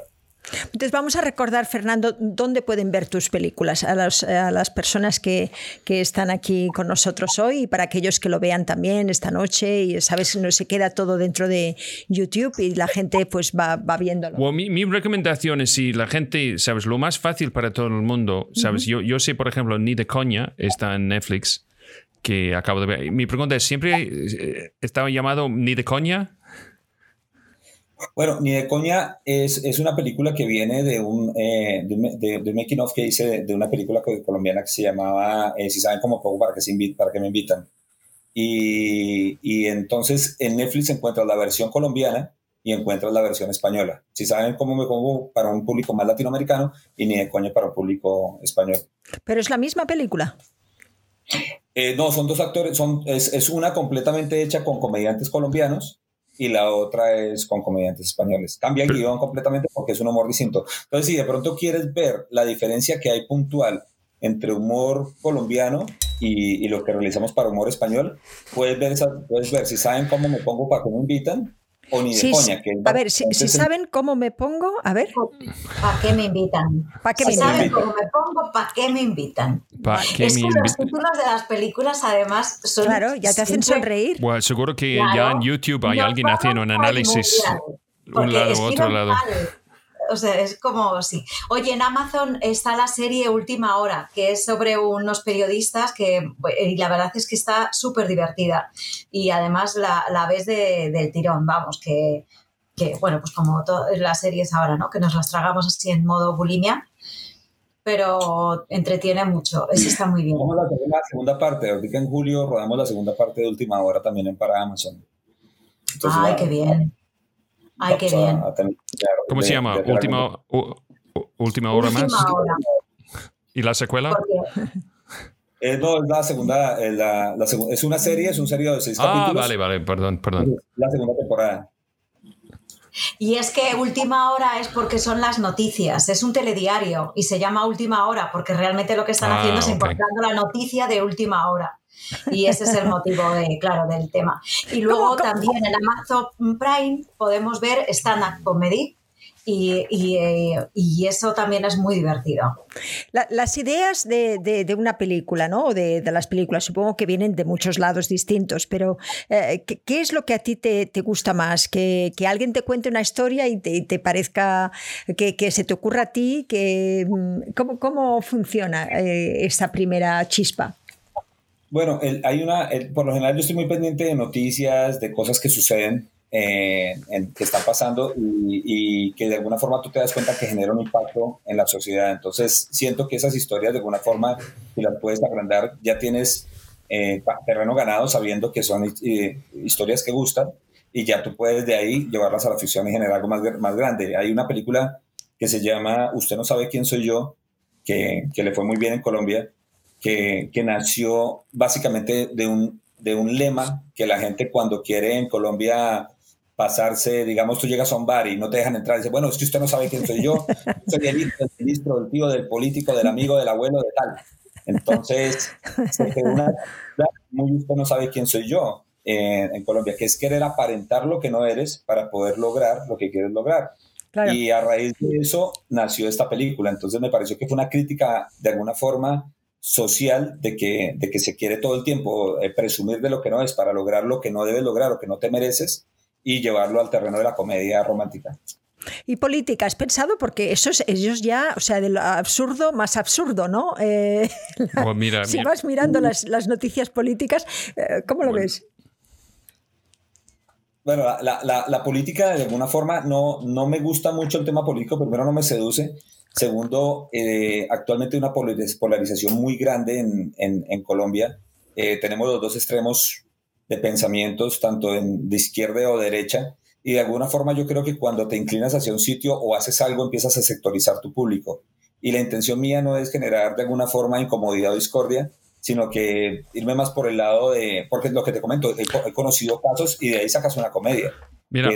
Entonces vamos a recordar, Fernando, dónde pueden ver tus películas a, las personas que, están aquí con nosotros hoy y para aquellos que lo vean también esta noche y sabes, no se queda todo dentro de YouTube y la gente pues va, va viéndolo. mi, recomendación es si la gente, sabes, lo más fácil para todo el mundo, sabes, yo, yo sé, por ejemplo, Ni de Coña está en Netflix que acabo de ver. Mi pregunta es, ¿siempre eh, estaba llamado Ni de Coña? Bueno, Ni de Coña es, es una película que viene de un, eh, de, making of que hice de, una película colombiana que se llamaba eh, Si saben cómo pongo para que, se para que me invitan. Y, y, entonces en Netflix encuentras la versión colombiana y encuentras la versión española. Si saben cómo me pongo para un público más latinoamericano y Ni de Coña para un público español. Pero es la misma película. Eh, no, son dos actores, son, es, es una completamente hecha con comediantes colombianos y la otra es con comediantes españoles. Cambia el guion completamente porque es un humor distinto. Entonces, si de pronto quieres ver la diferencia que hay puntual entre humor colombiano y, y lo que realizamos para humor español, puedes ver, puedes ver si saben cómo me pongo para que me invitan o ni de coña. Que a ver, si, saben cómo me pongo, a ver. ¿Para qué me invitan? ¿Para qué si saben cómo me pongo, ¿para qué me invitan? es que los títulos de las películas además son... Claro, ya te hacen sonreír. Bueno, seguro que ya en YouTube hay alguien haciendo un análisis un lado u otro lado o sea, es como sí. Oye, en Amazon está la serie Última Hora, que es sobre unos periodistas que, y la verdad es que está súper divertida. Y además la, la ves de, del tirón, vamos, que, que bueno, pues como todas las series ahora, ¿no? Que nos las tragamos así en modo bulimia pero entretiene mucho. Eso está muy bien. Vamos a la segunda parte. Ahorita en julio rodamos la segunda parte de Última Hora también en para Amazon. Ay, qué bien. Ay, qué bien. ¿Cómo se llama? Última, última hora más. ¿Y la secuela? [LAUGHS] Eh, no, es la segunda, eh, la, es una serie, es un serie de seis ah, capítulos. Ah, vale, vale, perdón, perdón. La segunda temporada. Y es que última hora es porque son las noticias, es un telediario y se llama última hora porque realmente lo que están ah, haciendo es importando la noticia de última hora. [LAUGHS] Y ese es el motivo, de, claro, del tema. Y luego también en Amazon Prime podemos ver stand-up comedy, y, y, eso también es muy divertido. las ideas de, de, una película, ¿no? De, de, las películas, supongo que vienen de muchos lados distintos, pero eh, ¿qué, es lo que a ti te, te gusta más? ¿Que, ¿Que, alguien te cuente una historia y te, te parezca que, que, se te ocurra a ti? Que, mm, ¿cómo, ¿Cómo funciona eh, esa primera chispa? Bueno, hay una, por lo general yo estoy muy pendiente de noticias, de cosas que suceden, eh, que están pasando y, que de alguna forma tú te das cuenta que generan un impacto en la sociedad. Entonces siento que esas historias de alguna forma, si las puedes agrandar, ya tienes eh, terreno ganado sabiendo que son eh, historias que gustan y ya tú puedes de ahí llevarlas a la ficción y generar algo más, más grande. Hay una película que se llama Usted no sabe quién soy yo, que, que le fue muy bien en Colombia que, nació básicamente de un, de un lema que la gente cuando quiere en Colombia pasarse, digamos, tú llegas a un bar y no te dejan entrar y dices, bueno, es que usted no sabe quién soy yo, [LAUGHS] soy el hijo del ministro, del tío, del político, del amigo, del abuelo, de tal. Entonces, una muy usted no sabe quién soy yo en, en, Colombia, que es querer aparentar lo que no eres para poder lograr lo que quieres lograr. Y a raíz de eso nació esta película. Entonces me pareció que fue una crítica de alguna forma social de que, de que se quiere todo el tiempo eh, presumir de lo que no es para lograr lo que no debes lograr o que no te mereces y llevarlo al terreno de la comedia romántica. Y política, ¿has pensado? Porque eso es, ellos ya, o sea, de lo absurdo más absurdo, ¿no? Eh, [LAUGHS] pues si vas mirando las, las noticias políticas, eh, ¿cómo lo ves? Bueno, la, la, la, política de alguna forma no, no me gusta mucho el tema político, primero no me seduce, Segundo, eh, actualmente hay una polarización muy grande en, en, Colombia. Eh, tenemos los dos extremos de pensamientos, tanto en, de izquierda o derecha, y de alguna forma yo creo que cuando te inclinas hacia un sitio o haces algo, empiezas a sectorizar tu público. Y la intención mía no es generar de alguna forma incomodidad o discordia, sino que irme más por el lado de, porque es lo que te comento, he, conocido casos y de ahí sacas una comedia. Mira,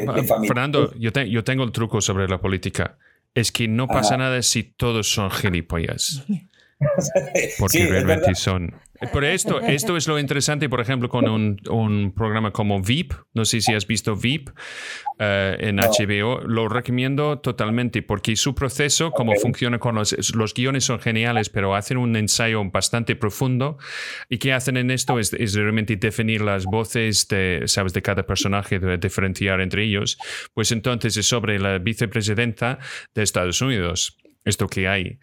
Fernando, yo, yo tengo el truco sobre la política es que no pasa nada si todos son gilipollas. [LAUGHS] Porque realmente son. Por esto, esto es lo interesante, por ejemplo, con un, programa como VIP. No sé si has visto VIP eh, en HBO. Lo recomiendo totalmente porque su proceso, como funciona con los, los guiones, son geniales, pero hacen un ensayo bastante profundo. Y qué hacen en esto es, realmente definir las voces de, ¿sabes? de cada personaje, de diferenciar entre ellos. Pues entonces es sobre la vicepresidenta de Estados Unidos esto que hay.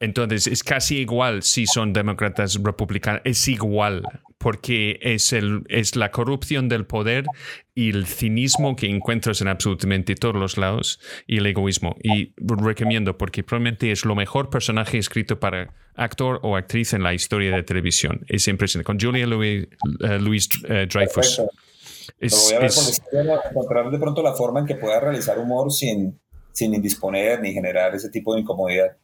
Entonces es casi igual si son demócratas republicanos, es igual, porque es, el, es la corrupción del poder y el cinismo que encuentras en absolutamente todos los lados y el egoísmo. Y recomiendo porque probablemente es lo mejor personaje escrito para actor o actriz en la historia de televisión. Es impresionante. Con Julia Louis, uh, uh, Dreyfus. Es, voy a ver encontrar de pronto la forma en que pueda realizar humor sin, sin indisponer ni generar ese tipo de incomodidad.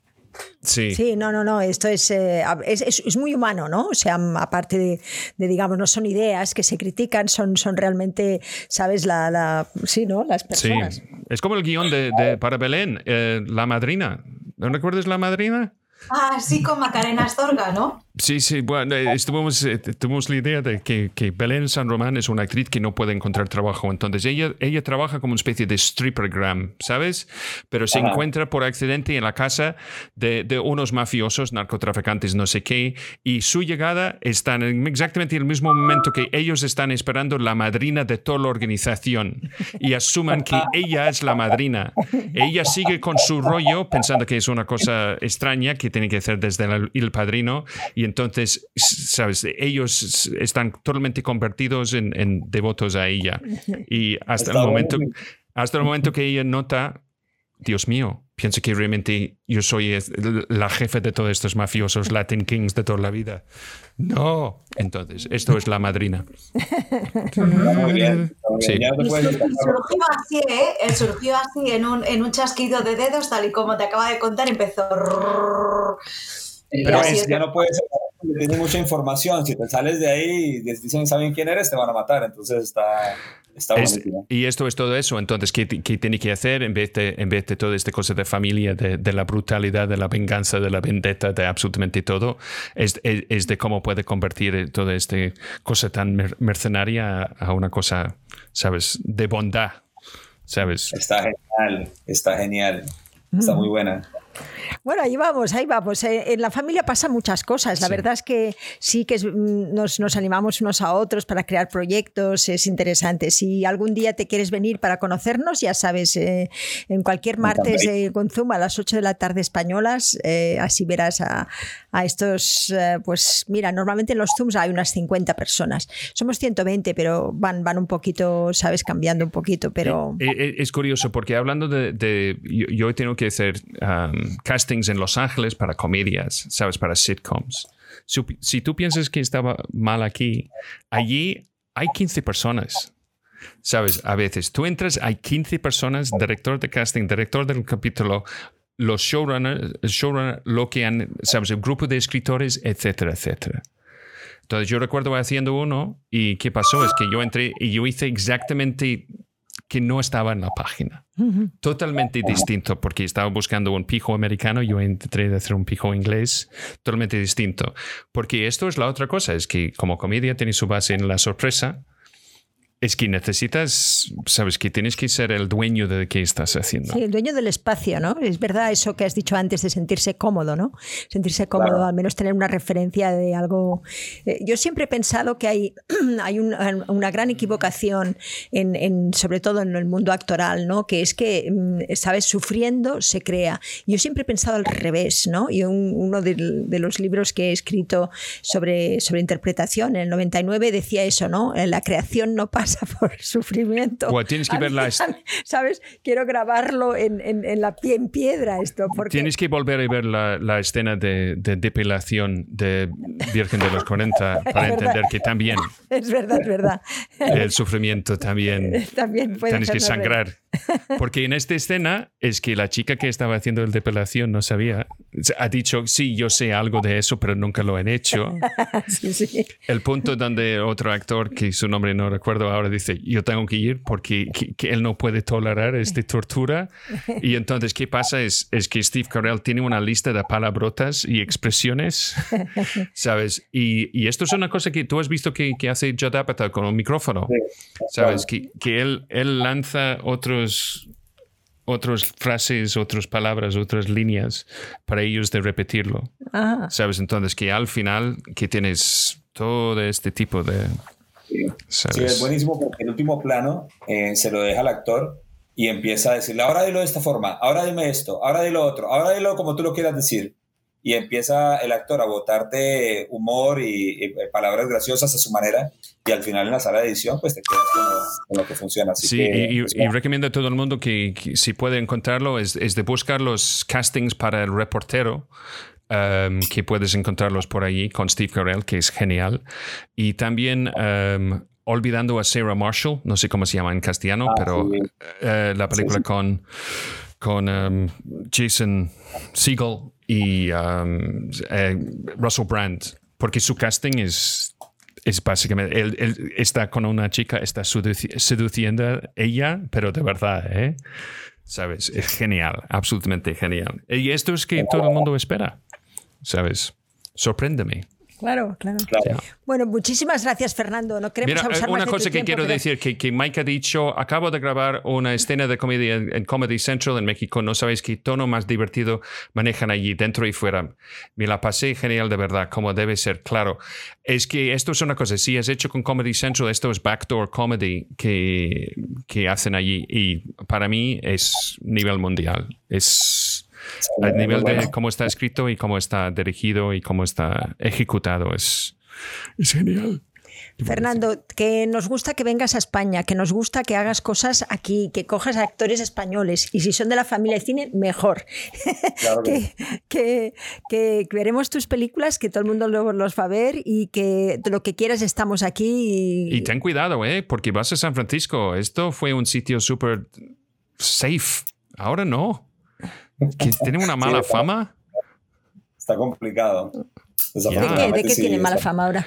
Sí. sí, no, no, no, esto es, eh, es, es, muy humano, ¿no? O sea, aparte de, digamos, no son ideas que se critican, son, son realmente, ¿sabes? La, la sí, ¿no? Las personas. Sí. Es como el guion de, de para Belén, eh, La Madrina. ¿No recuerdas La Madrina? Ah, sí, con Macarena Astorga, ¿no? Sí, sí, bueno, eh, estuvimos, eh, tuvimos la idea de que, que, Belén San Román es una actriz que no puede encontrar trabajo, entonces ella, ella trabaja como una especie de strippergram, ¿sabes? Pero se encuentra por accidente en la casa de, de, unos mafiosos, narcotraficantes, no sé qué, y su llegada está en exactamente el mismo momento que ellos están esperando la madrina de toda la organización y asuman que ella es la madrina. Ella sigue con su rollo pensando que es una cosa extraña que tiene que hacer desde el, el padrino y entonces, sabes, ellos están totalmente convertidos en, devotos a ella. Y hasta el, momento, hasta el momento que ella nota, Dios mío, pienso que realmente yo soy la jefe de todos estos mafiosos Latin Kings de toda la vida. No, entonces, esto es la madrina. Sí. surgió así, ¿eh? Él surgió así en un, en un chasquido de dedos, tal y como te acaba de contar, empezó... Pero ya no puedes tiene mucha información. Si te sales de ahí y dicen saben quién eres, te van a matar. Entonces está, está Y esto es todo eso. Entonces, ¿qué, ¿qué, tiene que hacer en vez de, en vez de toda esta cosa de familia, de, de la brutalidad, de la venganza, de la vendetta, de absolutamente todo? Es, es, de cómo puede convertir toda esta cosa tan mercenaria a una cosa, ¿sabes?, de bondad. ¿Sabes? Está genial, está genial. Está muy buena. Bueno, ahí vamos, ahí vamos. Eh, en la familia pasan muchas cosas. La verdad es que sí que mm, nos, nos, animamos unos a otros para crear proyectos, es interesante. Si algún día te quieres venir para conocernos, ya sabes, eh, en cualquier martes de Conzum a las 8 de la tarde españolas, eh, así verás a, a estos, pues mira, normalmente en los Zooms hay unas 50 personas. Somos 120, pero van, van un poquito, sabes, cambiando un poquito, pero... Es curioso porque hablando de... yo, tengo que hacer castings en Los Ángeles para comedias, ¿sabes? Para sitcoms. Si, tú piensas que estaba mal aquí, allí hay 15 personas. ¿Sabes? A veces tú entras, hay 15 personas, director de casting, director del capítulo, los showrunners, showrunner, lo que han, ¿sabes? El grupo de escritores, etcétera, etcétera. Entonces yo recuerdo haciendo uno y ¿qué pasó? Es que yo entré y yo hice exactamente que no estaba en la página. Totalmente distinto, porque estaba buscando un pijo americano, yo entré a hacer un pijo inglés, totalmente distinto. Porque esto es la otra cosa, es que como comedia tiene su base en la sorpresa, es que necesitas, sabes, que tienes que ser el dueño de qué estás haciendo. Sí, el dueño del espacio, ¿no? Es verdad eso que has dicho antes de sentirse cómodo, ¿no? Sentirse cómodo, al menos tener una referencia de algo. Eh, yo siempre he pensado que hay, [CLEARS THROAT] hay una gran equivocación, en, sobre todo en el mundo actoral, ¿no? Que es que, mm, sabes, sufriendo se crea. Yo siempre he pensado al revés, ¿no? Y uno de, de, los libros que he escrito sobre, sobre interpretación en el 99 decía eso, ¿no? La creación no pasa [LAUGHS] por sufrimiento. tienes que ver la... ¿Sabes? Quiero grabarlo en, en, la pie en piedra esto. Porque... Tienes que volver a ver la, la escena de, de, depilación de Virgen de los 40 [LAUGHS] para entender que también... [LAUGHS] Es verdad, es verdad. El sufrimiento también... también puede Tienes que sangrar. Porque en esta escena es que la chica que estaba haciendo el depilación no sabía. Ha dicho, sí, yo sé algo de eso, pero nunca lo han hecho. [LAUGHS] El punto donde otro actor, que su nombre no recuerdo ahora, dice, yo tengo que ir porque él no puede tolerar esta tortura. [LAUGHS] Y entonces, ¿qué pasa? Es, es que Steve Carell tiene una lista de palabrotas y expresiones, [LAUGHS] ¿sabes? Y, y, esto es una cosa que tú has visto que, que hace Judd Apatow con el micrófono, ¿sabes? Que, que él, él lanza otros otras frases, otras palabras, otras líneas para ellos de repetirlo. ¿Sabes? Entonces que al final que tienes todo este tipo de... Sí, es buenísimo porque el último plano eh, se lo deja al actor y empieza a decirle, ahora dilo de esta forma, ahora dime esto, ahora dilo otro, ahora dilo como tú lo quieras decir y empieza el actor a botarte humor y, palabras graciosas a su manera y al final en la sala de edición pues te quedas con lo, que funciona. sí, y, recomiendo a todo el mundo que, si puede encontrarlo es, de buscar los castings para el reportero. Um, que puedes encontrarlos por allí con Steve Carell, que es genial. Y también um, olvidando a Sarah Marshall, no sé cómo se llama en castellano, ah, pero eh, la película con, con um, Jason Segel y um, eh, Russell Brand, porque su casting es, es básicamente, él, está con una chica, está seduciendo a ella, pero de verdad, ¿eh? ¿Sabes? Es genial, absolutamente genial. Y esto es que todo el mundo espera, ¿sabes? Sorpréndeme. Claro, claro, Bueno, muchísimas gracias, Fernando. No queremos Mira, una cosa que quiero decir, que, que, Mike ha dicho, acabo de grabar una escena de comedia en, Comedy Central en México. No sabéis qué tono más divertido manejan allí, dentro y fuera. Me la pasé genial, de verdad, como debe ser. Claro, es que esto es una cosa, si has hecho con Comedy Central, esto es backdoor comedy que, que hacen allí. Y para mí es nivel mundial. Es a nivel de cómo está escrito y cómo está dirigido y cómo está ejecutado. Es, es genial. Fernando, que nos gusta que vengas a España, que nos gusta que hagas cosas aquí, que cojas a actores españoles y si son de la familia de cine, mejor. [LAUGHS] que, que, veremos tus películas, que todo el mundo los va a ver y que lo que quieras estamos aquí. Y... y ten cuidado, ¿eh? porque vas a San Francisco. Esto fue un sitio súper safe. Ahora no que tiene una mala fama. Está complicado. ¿De qué, tiene mala fama ahora?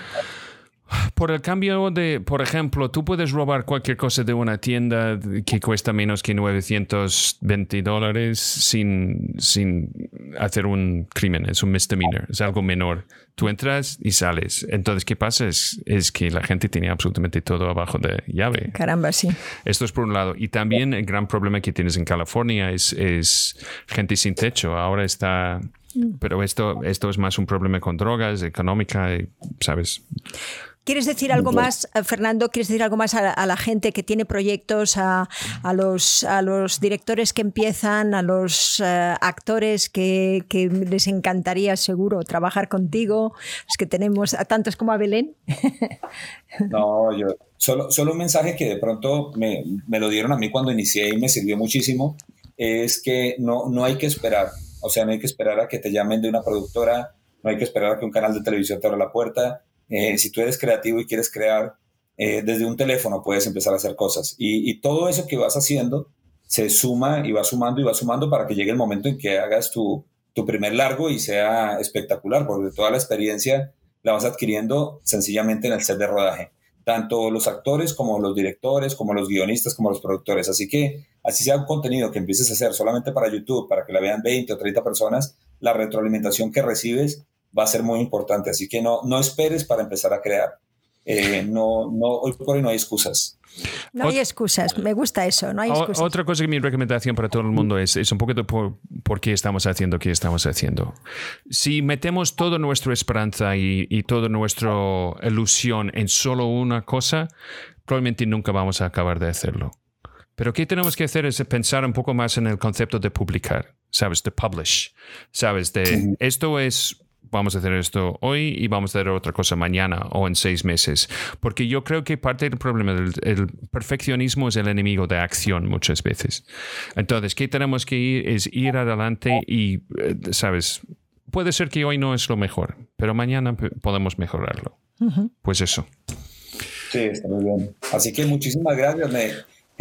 Por el cambio de, por ejemplo, tú puedes robar cualquier cosa de una tienda que cuesta menos que 920 dólares sin, sin hacer un crimen, es un misdemeanor, es algo menor. Tú entras y sales. Entonces, ¿qué pasa? Es, es que la gente tiene absolutamente todo abajo de llave. Caramba, sí. Esto es por un lado. Y también el gran problema que tienes en California es, es gente sin techo. Ahora está mm. pero esto, esto es más un problema con drogas, económica, ¿sabes? ¿Quieres decir algo más, eh, Fernando? ¿Quieres decir algo más a, la gente que tiene proyectos, a, los, a los directores que empiezan, a los eh, actores que, les encantaría seguro trabajar contigo, los que tenemos a tantos como a Belén? [LAUGHS] No, yo solo, solo un mensaje que de pronto me, me, lo dieron a mí cuando inicié y me sirvió muchísimo, es que no, no hay que esperar, o sea, no hay que esperar a que te llamen de una productora, no hay que esperar a que un canal de televisión te abra la puerta eh, si tú eres creativo y quieres crear, eh, desde un teléfono puedes empezar a hacer cosas. Y, todo eso que vas haciendo se suma y va sumando y va sumando para que llegue el momento en que hagas tu, tu primer largo y sea espectacular, porque toda la experiencia la vas adquiriendo sencillamente en el set de rodaje. Tanto los actores como los directores, como los guionistas, como los productores. Así que, así sea un contenido que empieces a hacer solamente para YouTube, para que la vean 20 o 30 personas, la retroalimentación que recibes va a ser muy importante. Así que no, no esperes para empezar a crear. Eh, no, no, hoy por hoy no hay excusas. No hay excusas, me gusta eso, no hay excusas. Otra cosa que mi recomendación para todo el mundo es, es un poquito por, por qué estamos haciendo qué estamos haciendo. Si metemos toda nuestra esperanza y, y toda nuestra ilusión en solo una cosa, probablemente nunca vamos a acabar de hacerlo. Pero qué tenemos que hacer es pensar un poco más en el concepto de publicar, ¿sabes? De publish, ¿sabes? De esto es vamos a hacer esto hoy y vamos a hacer otra cosa mañana o en seis meses. Porque yo creo que parte del problema del perfeccionismo es el enemigo de acción muchas veces. Entonces, ¿qué tenemos que ir? Es ir adelante y, eh, ¿sabes? Puede ser que hoy no es lo mejor, pero mañana podemos mejorarlo. Pues eso. Sí, está muy bien. Así que muchísimas gracias. Me,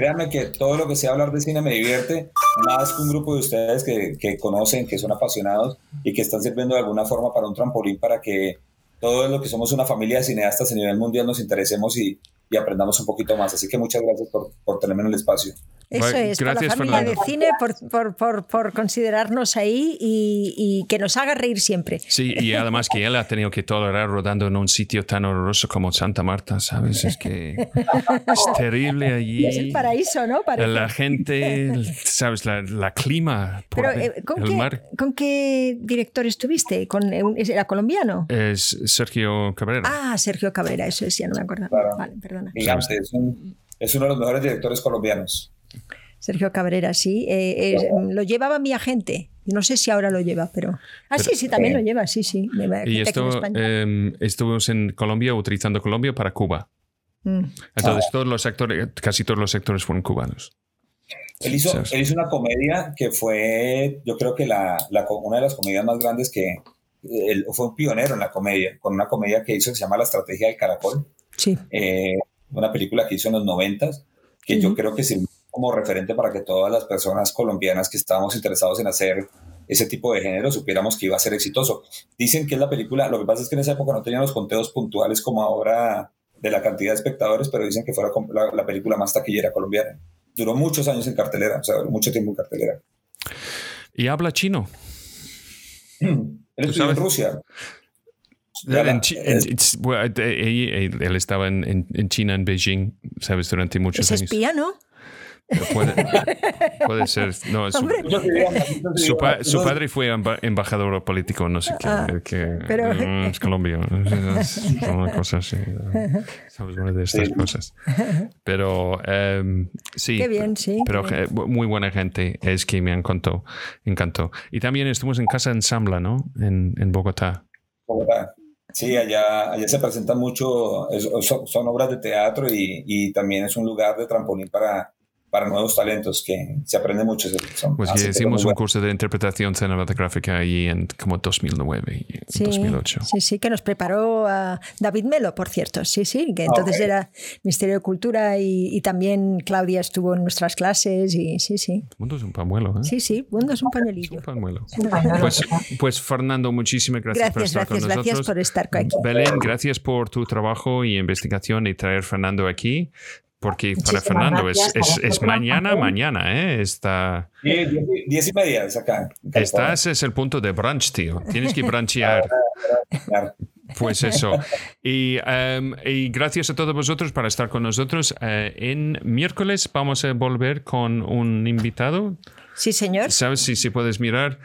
créanme que todo lo que sea hablar de cine me divierte, más que un grupo de ustedes que, que conocen, que son apasionados y que están sirviendo de alguna forma para un trampolín para que todo lo que somos una familia de cineastas a nivel mundial nos interesemos y, y aprendamos un poquito más. Así que muchas gracias por, por tenerme en el espacio. Eso es, Gracias, por la familia de cine, por, por, por, considerarnos ahí y, y, que nos haga reír siempre. Sí, y además que él ha tenido que tolerar rodando en un sitio tan horroroso como Santa Marta, ¿sabes? Es que es terrible [LAUGHS] allí. Es el paraíso, ¿no? La gente, ¿sabes? La, la clima. Pero, eh, ¿con, qué, ¿con, qué, director estuviste? ¿Con, ¿Era colombiano? Es Sergio Cabrera. Ah, Sergio Cabrera, eso es, ya no me acuerdo. Vale, perdona. es, un, es uno de los mejores directores colombianos. Sergio Cabrera, sí. Eh, eh, lo llevaba mi agente. No sé si ahora lo lleva, pero. Ah, sí, sí, también lo lleva, sí, sí. Y esto, eh, estuvimos en Colombia utilizando Colombia para Cuba. Mm. Entonces, todos los actores, casi todos los sectores fueron cubanos. Él hizo, una comedia que fue, yo creo que la, una de las comedias más grandes que. Él fue un pionero en la comedia, con una comedia que hizo que se llama La Estrategia del Caracol. Sí. una película que hizo en los noventas, que yo creo que sirvió como referente para que todas las personas colombianas que estábamos interesados en hacer ese tipo de género supiéramos que iba a ser exitoso. Dicen que es la película, lo que pasa es que en esa época no tenían los conteos puntuales como ahora de la cantidad de espectadores, pero dicen que fue la, película más taquillera colombiana. Duró muchos años en cartelera, o sea, mucho tiempo en cartelera. ¿Y habla chino? Él estudió en Rusia. él, estaba en, en, China, en Beijing, ¿sabes? Durante muchos años. Es espía, ¿no? Puede, ser. No, su, su, padre fue embajador político, no sé qué. Ah, pero, mm, es Colombia. una cosa así. Sabes, una de estas cosas. Pero em, sí. Qué bien, sí. Pero muy buena gente. Es que me encantó. encantó. Y también estuvimos en Casa Ensambla, ¿no? En, en Bogotá. Bogotá. Sí, allá, allá se presentan mucho, son, son, obras de teatro y, y, también es un lugar de trampolín para, para nuevos talentos que se aprende mucho. pues hicimos un curso de interpretación cinematográfica ahí en como 2009 y sí, 2008. Sí, sí, que nos preparó a David Melo, por cierto. Sí, sí, que entonces era Ministerio de Cultura y, también Claudia estuvo en nuestras clases y sí, sí. El mundo es un pañuelo, ¿eh? Sí, sí, mundo es un pañuelillo. un pañuelo. Pues, pues, Fernando, muchísimas gracias, por estar gracias, con nosotros. Gracias por estar aquí. Belén, gracias por tu trabajo y investigación y traer Fernando aquí porque para Fernando es, es, mañana, mañana, ¿eh? Está... Diez, y media es acá. Estás, es el punto de brunch, tío. Tienes que brunchear. [LAUGHS] Pues eso. Y, em, y, gracias a todos vosotros para estar con nosotros. Eh, en miércoles vamos a volver con un invitado. Sí, señor. ¿Sabes si, si puedes mirar?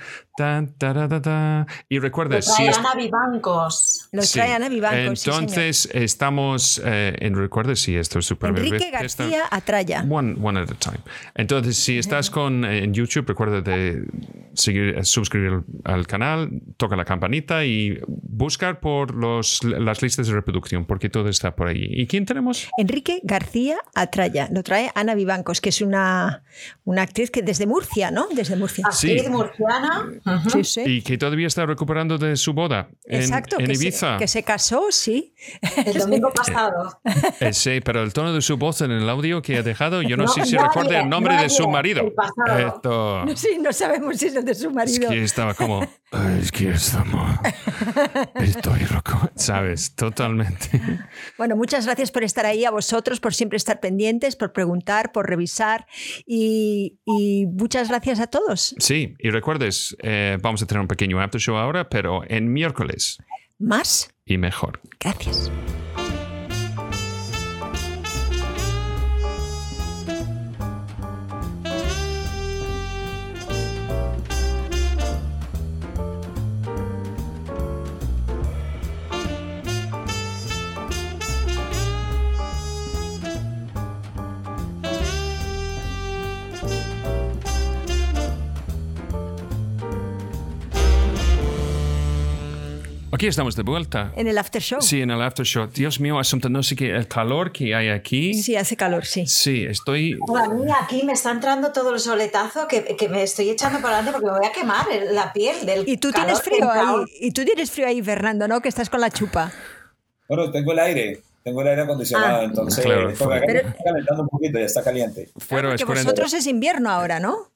Y recuerda, Lo trae Ana Vivancos. Lo trae Ana Vivancos. Entonces, estamos eh, en recuerda, si esto es súper Enrique García Atraya. One, one at a time. Entonces, si estás con en YouTube, recuerda de seguir, suscribir al canal, toca la campanita y buscar por los, las listas de reproducción, porque todo está por ahí. ¿Y quién tenemos? Enrique García Atraya. Lo trae Ana Vivancos, que es una, una actriz que desde Murcia, ¿no? Desde Murcia. Actriz sí. murciana y que todavía está recuperando de su boda en, Exacto, en Ibiza. que se casó, sí. El [LAUGHS] domingo pasado. Eh, sí, pero el tono de su voz en el audio que ha dejado, yo no, sé si recuerda el nombre de su marido. Esto... No, sí, no sabemos si es el de su marido. Es que estaba como, es que estamos, estoy loco, ¿sabes? Totalmente. Bueno, muchas gracias por estar ahí, a vosotros, por siempre estar pendientes, por preguntar, por revisar y, y muchas gracias a todos. Sí, y recuerdes, eh, vamos a tener un pequeño after show ahora, pero en miércoles. Más. Y mejor. Gracias. Aquí estamos de vuelta. En el after show. Sí, en el after show. Dios mío, asunto, no sé qué, el calor que hay aquí. Sí, hace calor, sí. Sí, estoy. A mí aquí me está entrando todo el soletazo que, que me estoy echando para adelante porque me voy a quemar la piel del. Y tú tienes frío ahí. Y tú tienes frío ahí, Fernando, ¿no? Que estás con la chupa. Bueno, tengo el aire. tengo el aire acondicionado, ah. entonces claro, está calentando un poquito, ya está caliente. Fuera, porque vosotros es invierno ahora, ¿no?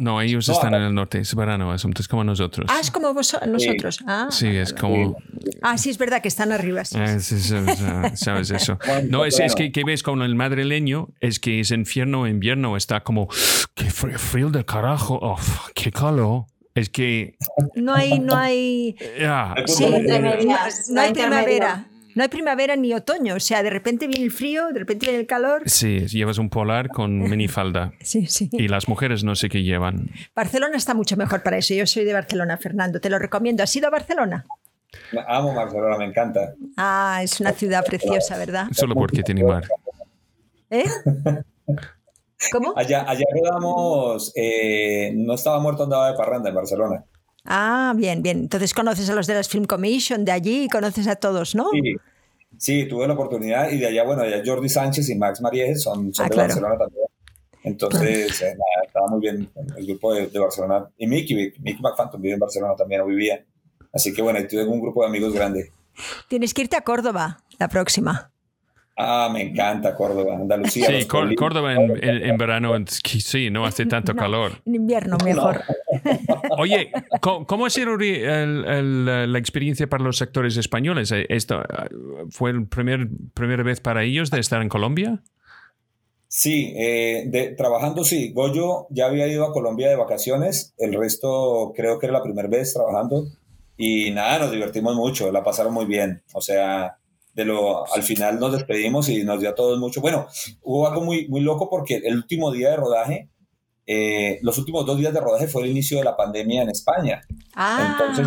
No, ellos están en el norte, es verano, es, como nosotros. Ah, es como nosotros. Sí. Ah, sí, es como... Ah, sí, es verdad que están arriba. Sí, ah, sabes [LAUGHS] eso. No, es, es que, que, ves con el madrileño, es que es infierno, invierno, está como, qué frío, de carajo, oh, qué calor. Es que... No hay, no hay... Sí, no hay primavera. No hay primavera ni otoño, o sea, de repente viene el frío, de repente viene el calor. Sí, llevas un polar con [LAUGHS] minifalda. sí, sí. Y las mujeres no sé qué llevan. Barcelona está mucho mejor para eso. Yo soy de Barcelona, Fernando, te lo recomiendo. ¿Has ido a Barcelona? Amo Barcelona, me encanta. Ah, es una ciudad preciosa, ¿verdad? Solo porque tiene mar. ¿Eh? [LAUGHS] ¿Cómo? Allá, allá rodamos, eh, no estaba muerto, andaba de parranda en Barcelona. Ah, bien, bien. Entonces conoces a los de las Film Commission de allí y conoces a todos, ¿no? Sí, sí tuve la oportunidad y de allá, bueno, allá Jordi Sánchez y Max Mariejes son, son ah, de Barcelona también. Entonces, eh, estaba muy bien el grupo de, Barcelona. Y Mickey, Mickey McFanton vive en Barcelona también, o vivía. Así que bueno, tuve un grupo de amigos grande. Tienes que irte a Córdoba la próxima. Ah, me encanta Córdoba, Andalucía. Sí, Córdoba en, verano, sí, no hace [LAUGHS] tanto calor. En invierno mejor. [LAUGHS] Oye, ¿cómo, ha sido la experiencia para los sectores españoles? Eh, ¿Esto eh, fue la primer, primera vez para ellos de estar en Colombia? Sí, eh, trabajando sí. Goyo ya había ido a Colombia de vacaciones, el resto creo que era la primera vez trabajando y nada, nos divertimos mucho, la pasaron muy bien. O sea, de lo, al final nos despedimos y nos dio a todos mucho. Bueno, hubo algo muy, muy loco porque el último día de rodaje, eh, los últimos dos días de rodaje fue el inicio de la pandemia en España. Ah. Entonces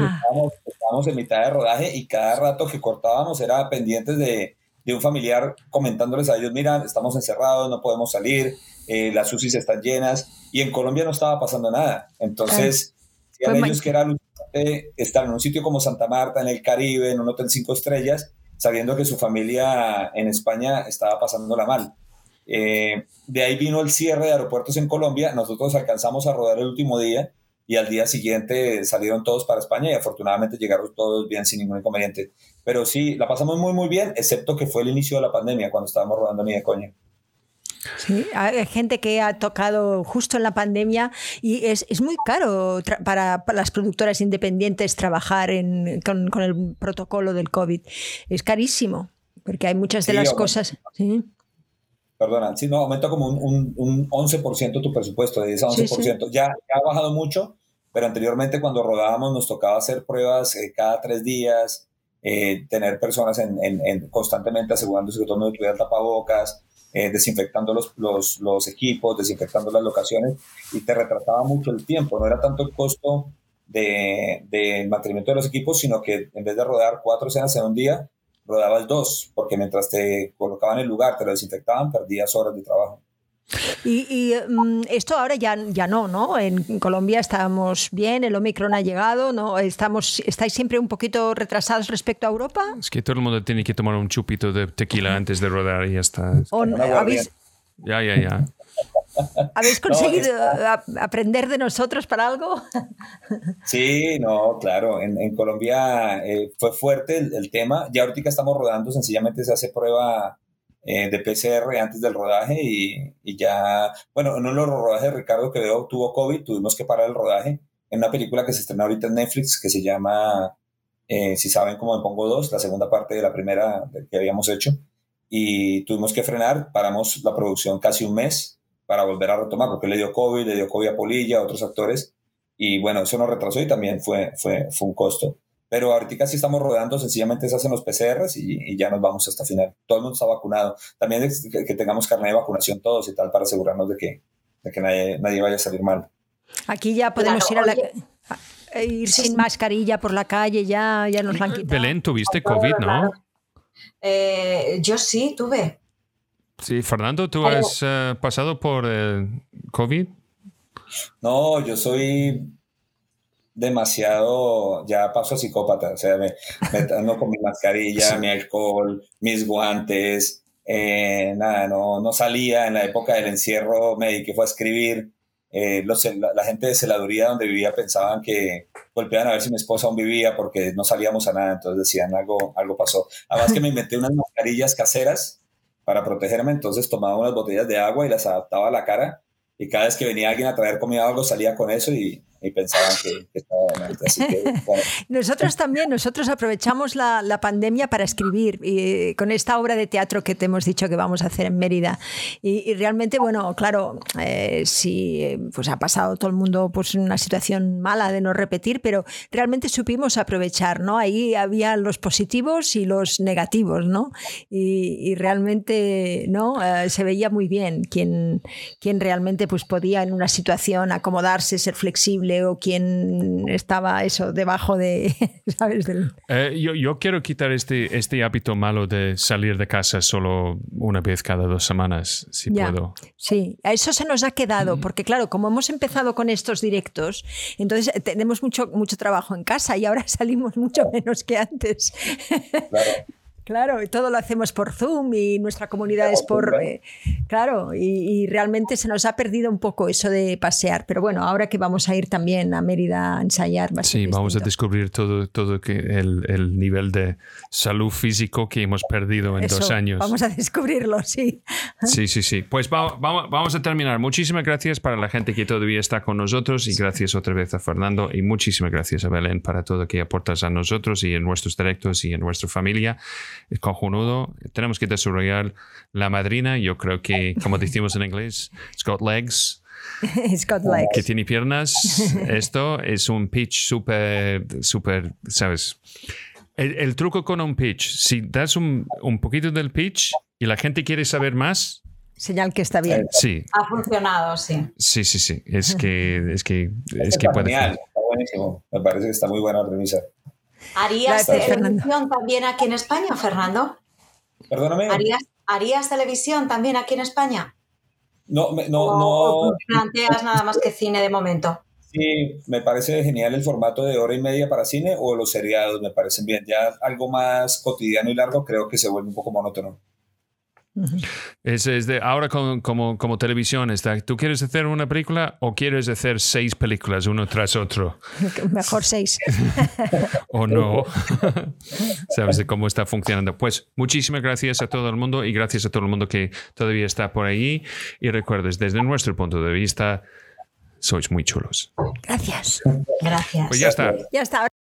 estábamos, en mitad de rodaje y cada rato que cortábamos era pendientes de, de un familiar comentándoles a ellos, mira, estamos encerrados, no podemos salir, eh, las UCIs están llenas y en Colombia no estaba pasando nada. Entonces, decían ellos que era estar en un sitio como Santa Marta, en el Caribe, en un hotel cinco estrellas, sabiendo que su familia en España estaba pasándola mal. Eh, de ahí vino el cierre de aeropuertos en Colombia, nosotros alcanzamos a rodar el último día y al día siguiente salieron todos para España y afortunadamente llegaron todos bien sin ningún inconveniente. Pero sí, la pasamos muy muy bien, excepto que fue el inicio de la pandemia cuando estábamos rodando ni de coña. Sí, hay gente que ha tocado justo en la pandemia y es, es muy caro para, las productoras independientes trabajar en, con, con, el protocolo del COVID. Es carísimo, porque hay muchas de las cosas. ¿sí? Perdona, sí, no, aumenta como un, un, un 11% tu presupuesto, de 10 a 11%. Ya, ha bajado mucho, pero anteriormente cuando rodábamos nos tocaba hacer pruebas eh, cada tres días, eh, tener personas en, en, constantemente asegurándose que todo el mundo tuviera tapabocas eh, desinfectando los, los, equipos, desinfectando las locaciones y te retrasaba mucho el tiempo. No era tanto el costo del de, mantenimiento de los equipos, sino que en vez de rodar cuatro escenas en un día, rodabas dos, porque mientras te colocaban el lugar, te lo desinfectaban, perdías horas de trabajo. Y, mm, esto ahora ya, ya no, ¿no? En Colombia estamos bien, el Omicron ha llegado, ¿no? Estamos, ¿Estáis siempre un poquito retrasados respecto a Europa? Es que todo el mundo tiene que tomar un chupito de tequila antes de rodar y ya está. Ya, ya, ya. ¿Habéis conseguido aprender de nosotros para algo? [LAUGHS] Sí, no, claro. En, Colombia eh, fue fuerte el, el, tema. Ya ahorita estamos rodando, sencillamente se hace prueba eh, de PCR antes del rodaje y, ya, bueno, en uno de los rodajes Ricardo Quevedo tuvo COVID, tuvimos que parar el rodaje en una película que se estrenó ahorita en Netflix que se llama, eh, si saben cómo me pongo dos, la segunda parte de la primera que habíamos hecho y tuvimos que frenar, paramos la producción casi un mes para volver a retomar porque le dio COVID, le dio COVID a Polilla, a otros actores y bueno, eso nos retrasó y también fue, fue, fue un costo pero ahorita sí estamos rodando, sencillamente se hacen los PCRs y, ya nos vamos hasta final. Todo el mundo está vacunado. También que, tengamos carnet de vacunación todos y tal para asegurarnos de que, de que nadie, nadie, vaya a salir mal. Aquí ya podemos ir a la... ir sin mascarilla por la calle, ya, ya nos han quitado. Belén, tuviste COVID, ¿no? Eh, yo sí, tuve. Sí, Fernando, ¿tú has eh, pasado por eh, COVID? No, yo soy demasiado, ya paso a psicópata, o sea, me, me con mi mascarilla, mi alcohol, mis guantes, eh, nada, no, no salía en la época del encierro, me dediqué fue a escribir, eh, la, gente de celaduría donde vivía pensaban que golpeaban a ver si mi esposa aún vivía porque no salíamos a nada, entonces decían algo, algo pasó. Además que me inventé unas mascarillas caseras para protegerme, entonces tomaba unas botellas de agua y las adaptaba a la cara y cada vez que venía alguien a traer comida o algo salía con eso y, y pensaban que, estaba Así que, [LAUGHS] Nosotros también, nosotros aprovechamos la, la, pandemia para escribir y, con esta obra de teatro que te hemos dicho que vamos a hacer en Mérida. Y, realmente, bueno, claro, eh, sí, pues ha pasado todo el mundo pues una situación mala de no repetir, pero realmente supimos aprovechar, ¿no? Ahí había los positivos y los negativos, ¿no? Y, realmente, ¿no? Eh, se veía muy bien quién, quién realmente pues podía en una situación acomodarse, ser flexible o quién estaba eso debajo de, [LAUGHS] ¿sabes? Eh, yo, yo, quiero quitar este, este hábito malo de salir de casa solo una vez cada dos semanas, si puedo. Sí, a eso se nos ha quedado, porque claro, como hemos empezado con estos directos, entonces eh, tenemos mucho, mucho trabajo en casa y ahora [LAUGHS] salimos mucho menos que antes. Claro. Claro, y todo lo hacemos por Zoom y nuestra comunidad es por... Eh, claro, y, realmente se nos ha perdido un poco eso de pasear. Pero bueno, ahora que vamos a ir también a Mérida a ensayar. sí, vamos a descubrir todo, todo que el, el, nivel de salud físico que hemos perdido en dos años. Vamos a descubrirlo, sí. Sí, sí, sí. Pues vamos, vamos a terminar. Muchísimas gracias para la gente que todavía está con nosotros y gracias otra vez a Fernando y muchísimas gracias a Belén para todo lo que aportas a nosotros y en nuestros directos y en nuestra familia es cojonudo. Tenemos que desarrollar la madrina. Yo creo que, como decimos en inglés, Scott Legs. [LAUGHS] Scott Legs. Que tiene piernas. [LAUGHS] Esto es un pitch súper, súper, ¿sabes? El, truco con un pitch, si das un, un poquito del pitch y la gente quiere saber más, señal que está bien. Sí. Ha funcionado, sí. Sí, sí, sí. Es que, es que, es que puede. Genial, está buenísimo. Me parece que está muy buena organizar. ¿Harías televisión también aquí en España, Fernando? Perdóname. ¿Harías, televisión también aquí en España? No, no, no. planteas nada más que cine de momento? Sí, me parece genial el formato de hora y media para cine o los seriados, me parecen bien. Ya algo más cotidiano y largo creo que se vuelve un poco monótono. Es, de ahora como, como, televisión, está, ¿tú quieres hacer una película o quieres hacer seis películas uno tras otro? [LAUGHS] Mejor seis. [LAUGHS] o no. [LAUGHS] Sabes de cómo está funcionando. Pues muchísimas gracias a todo el mundo y gracias a todo el mundo que todavía está por ahí. Y recuerdes, desde nuestro punto de vista, sois muy chulos. Gracias. Gracias. Pues ya está. Ya está.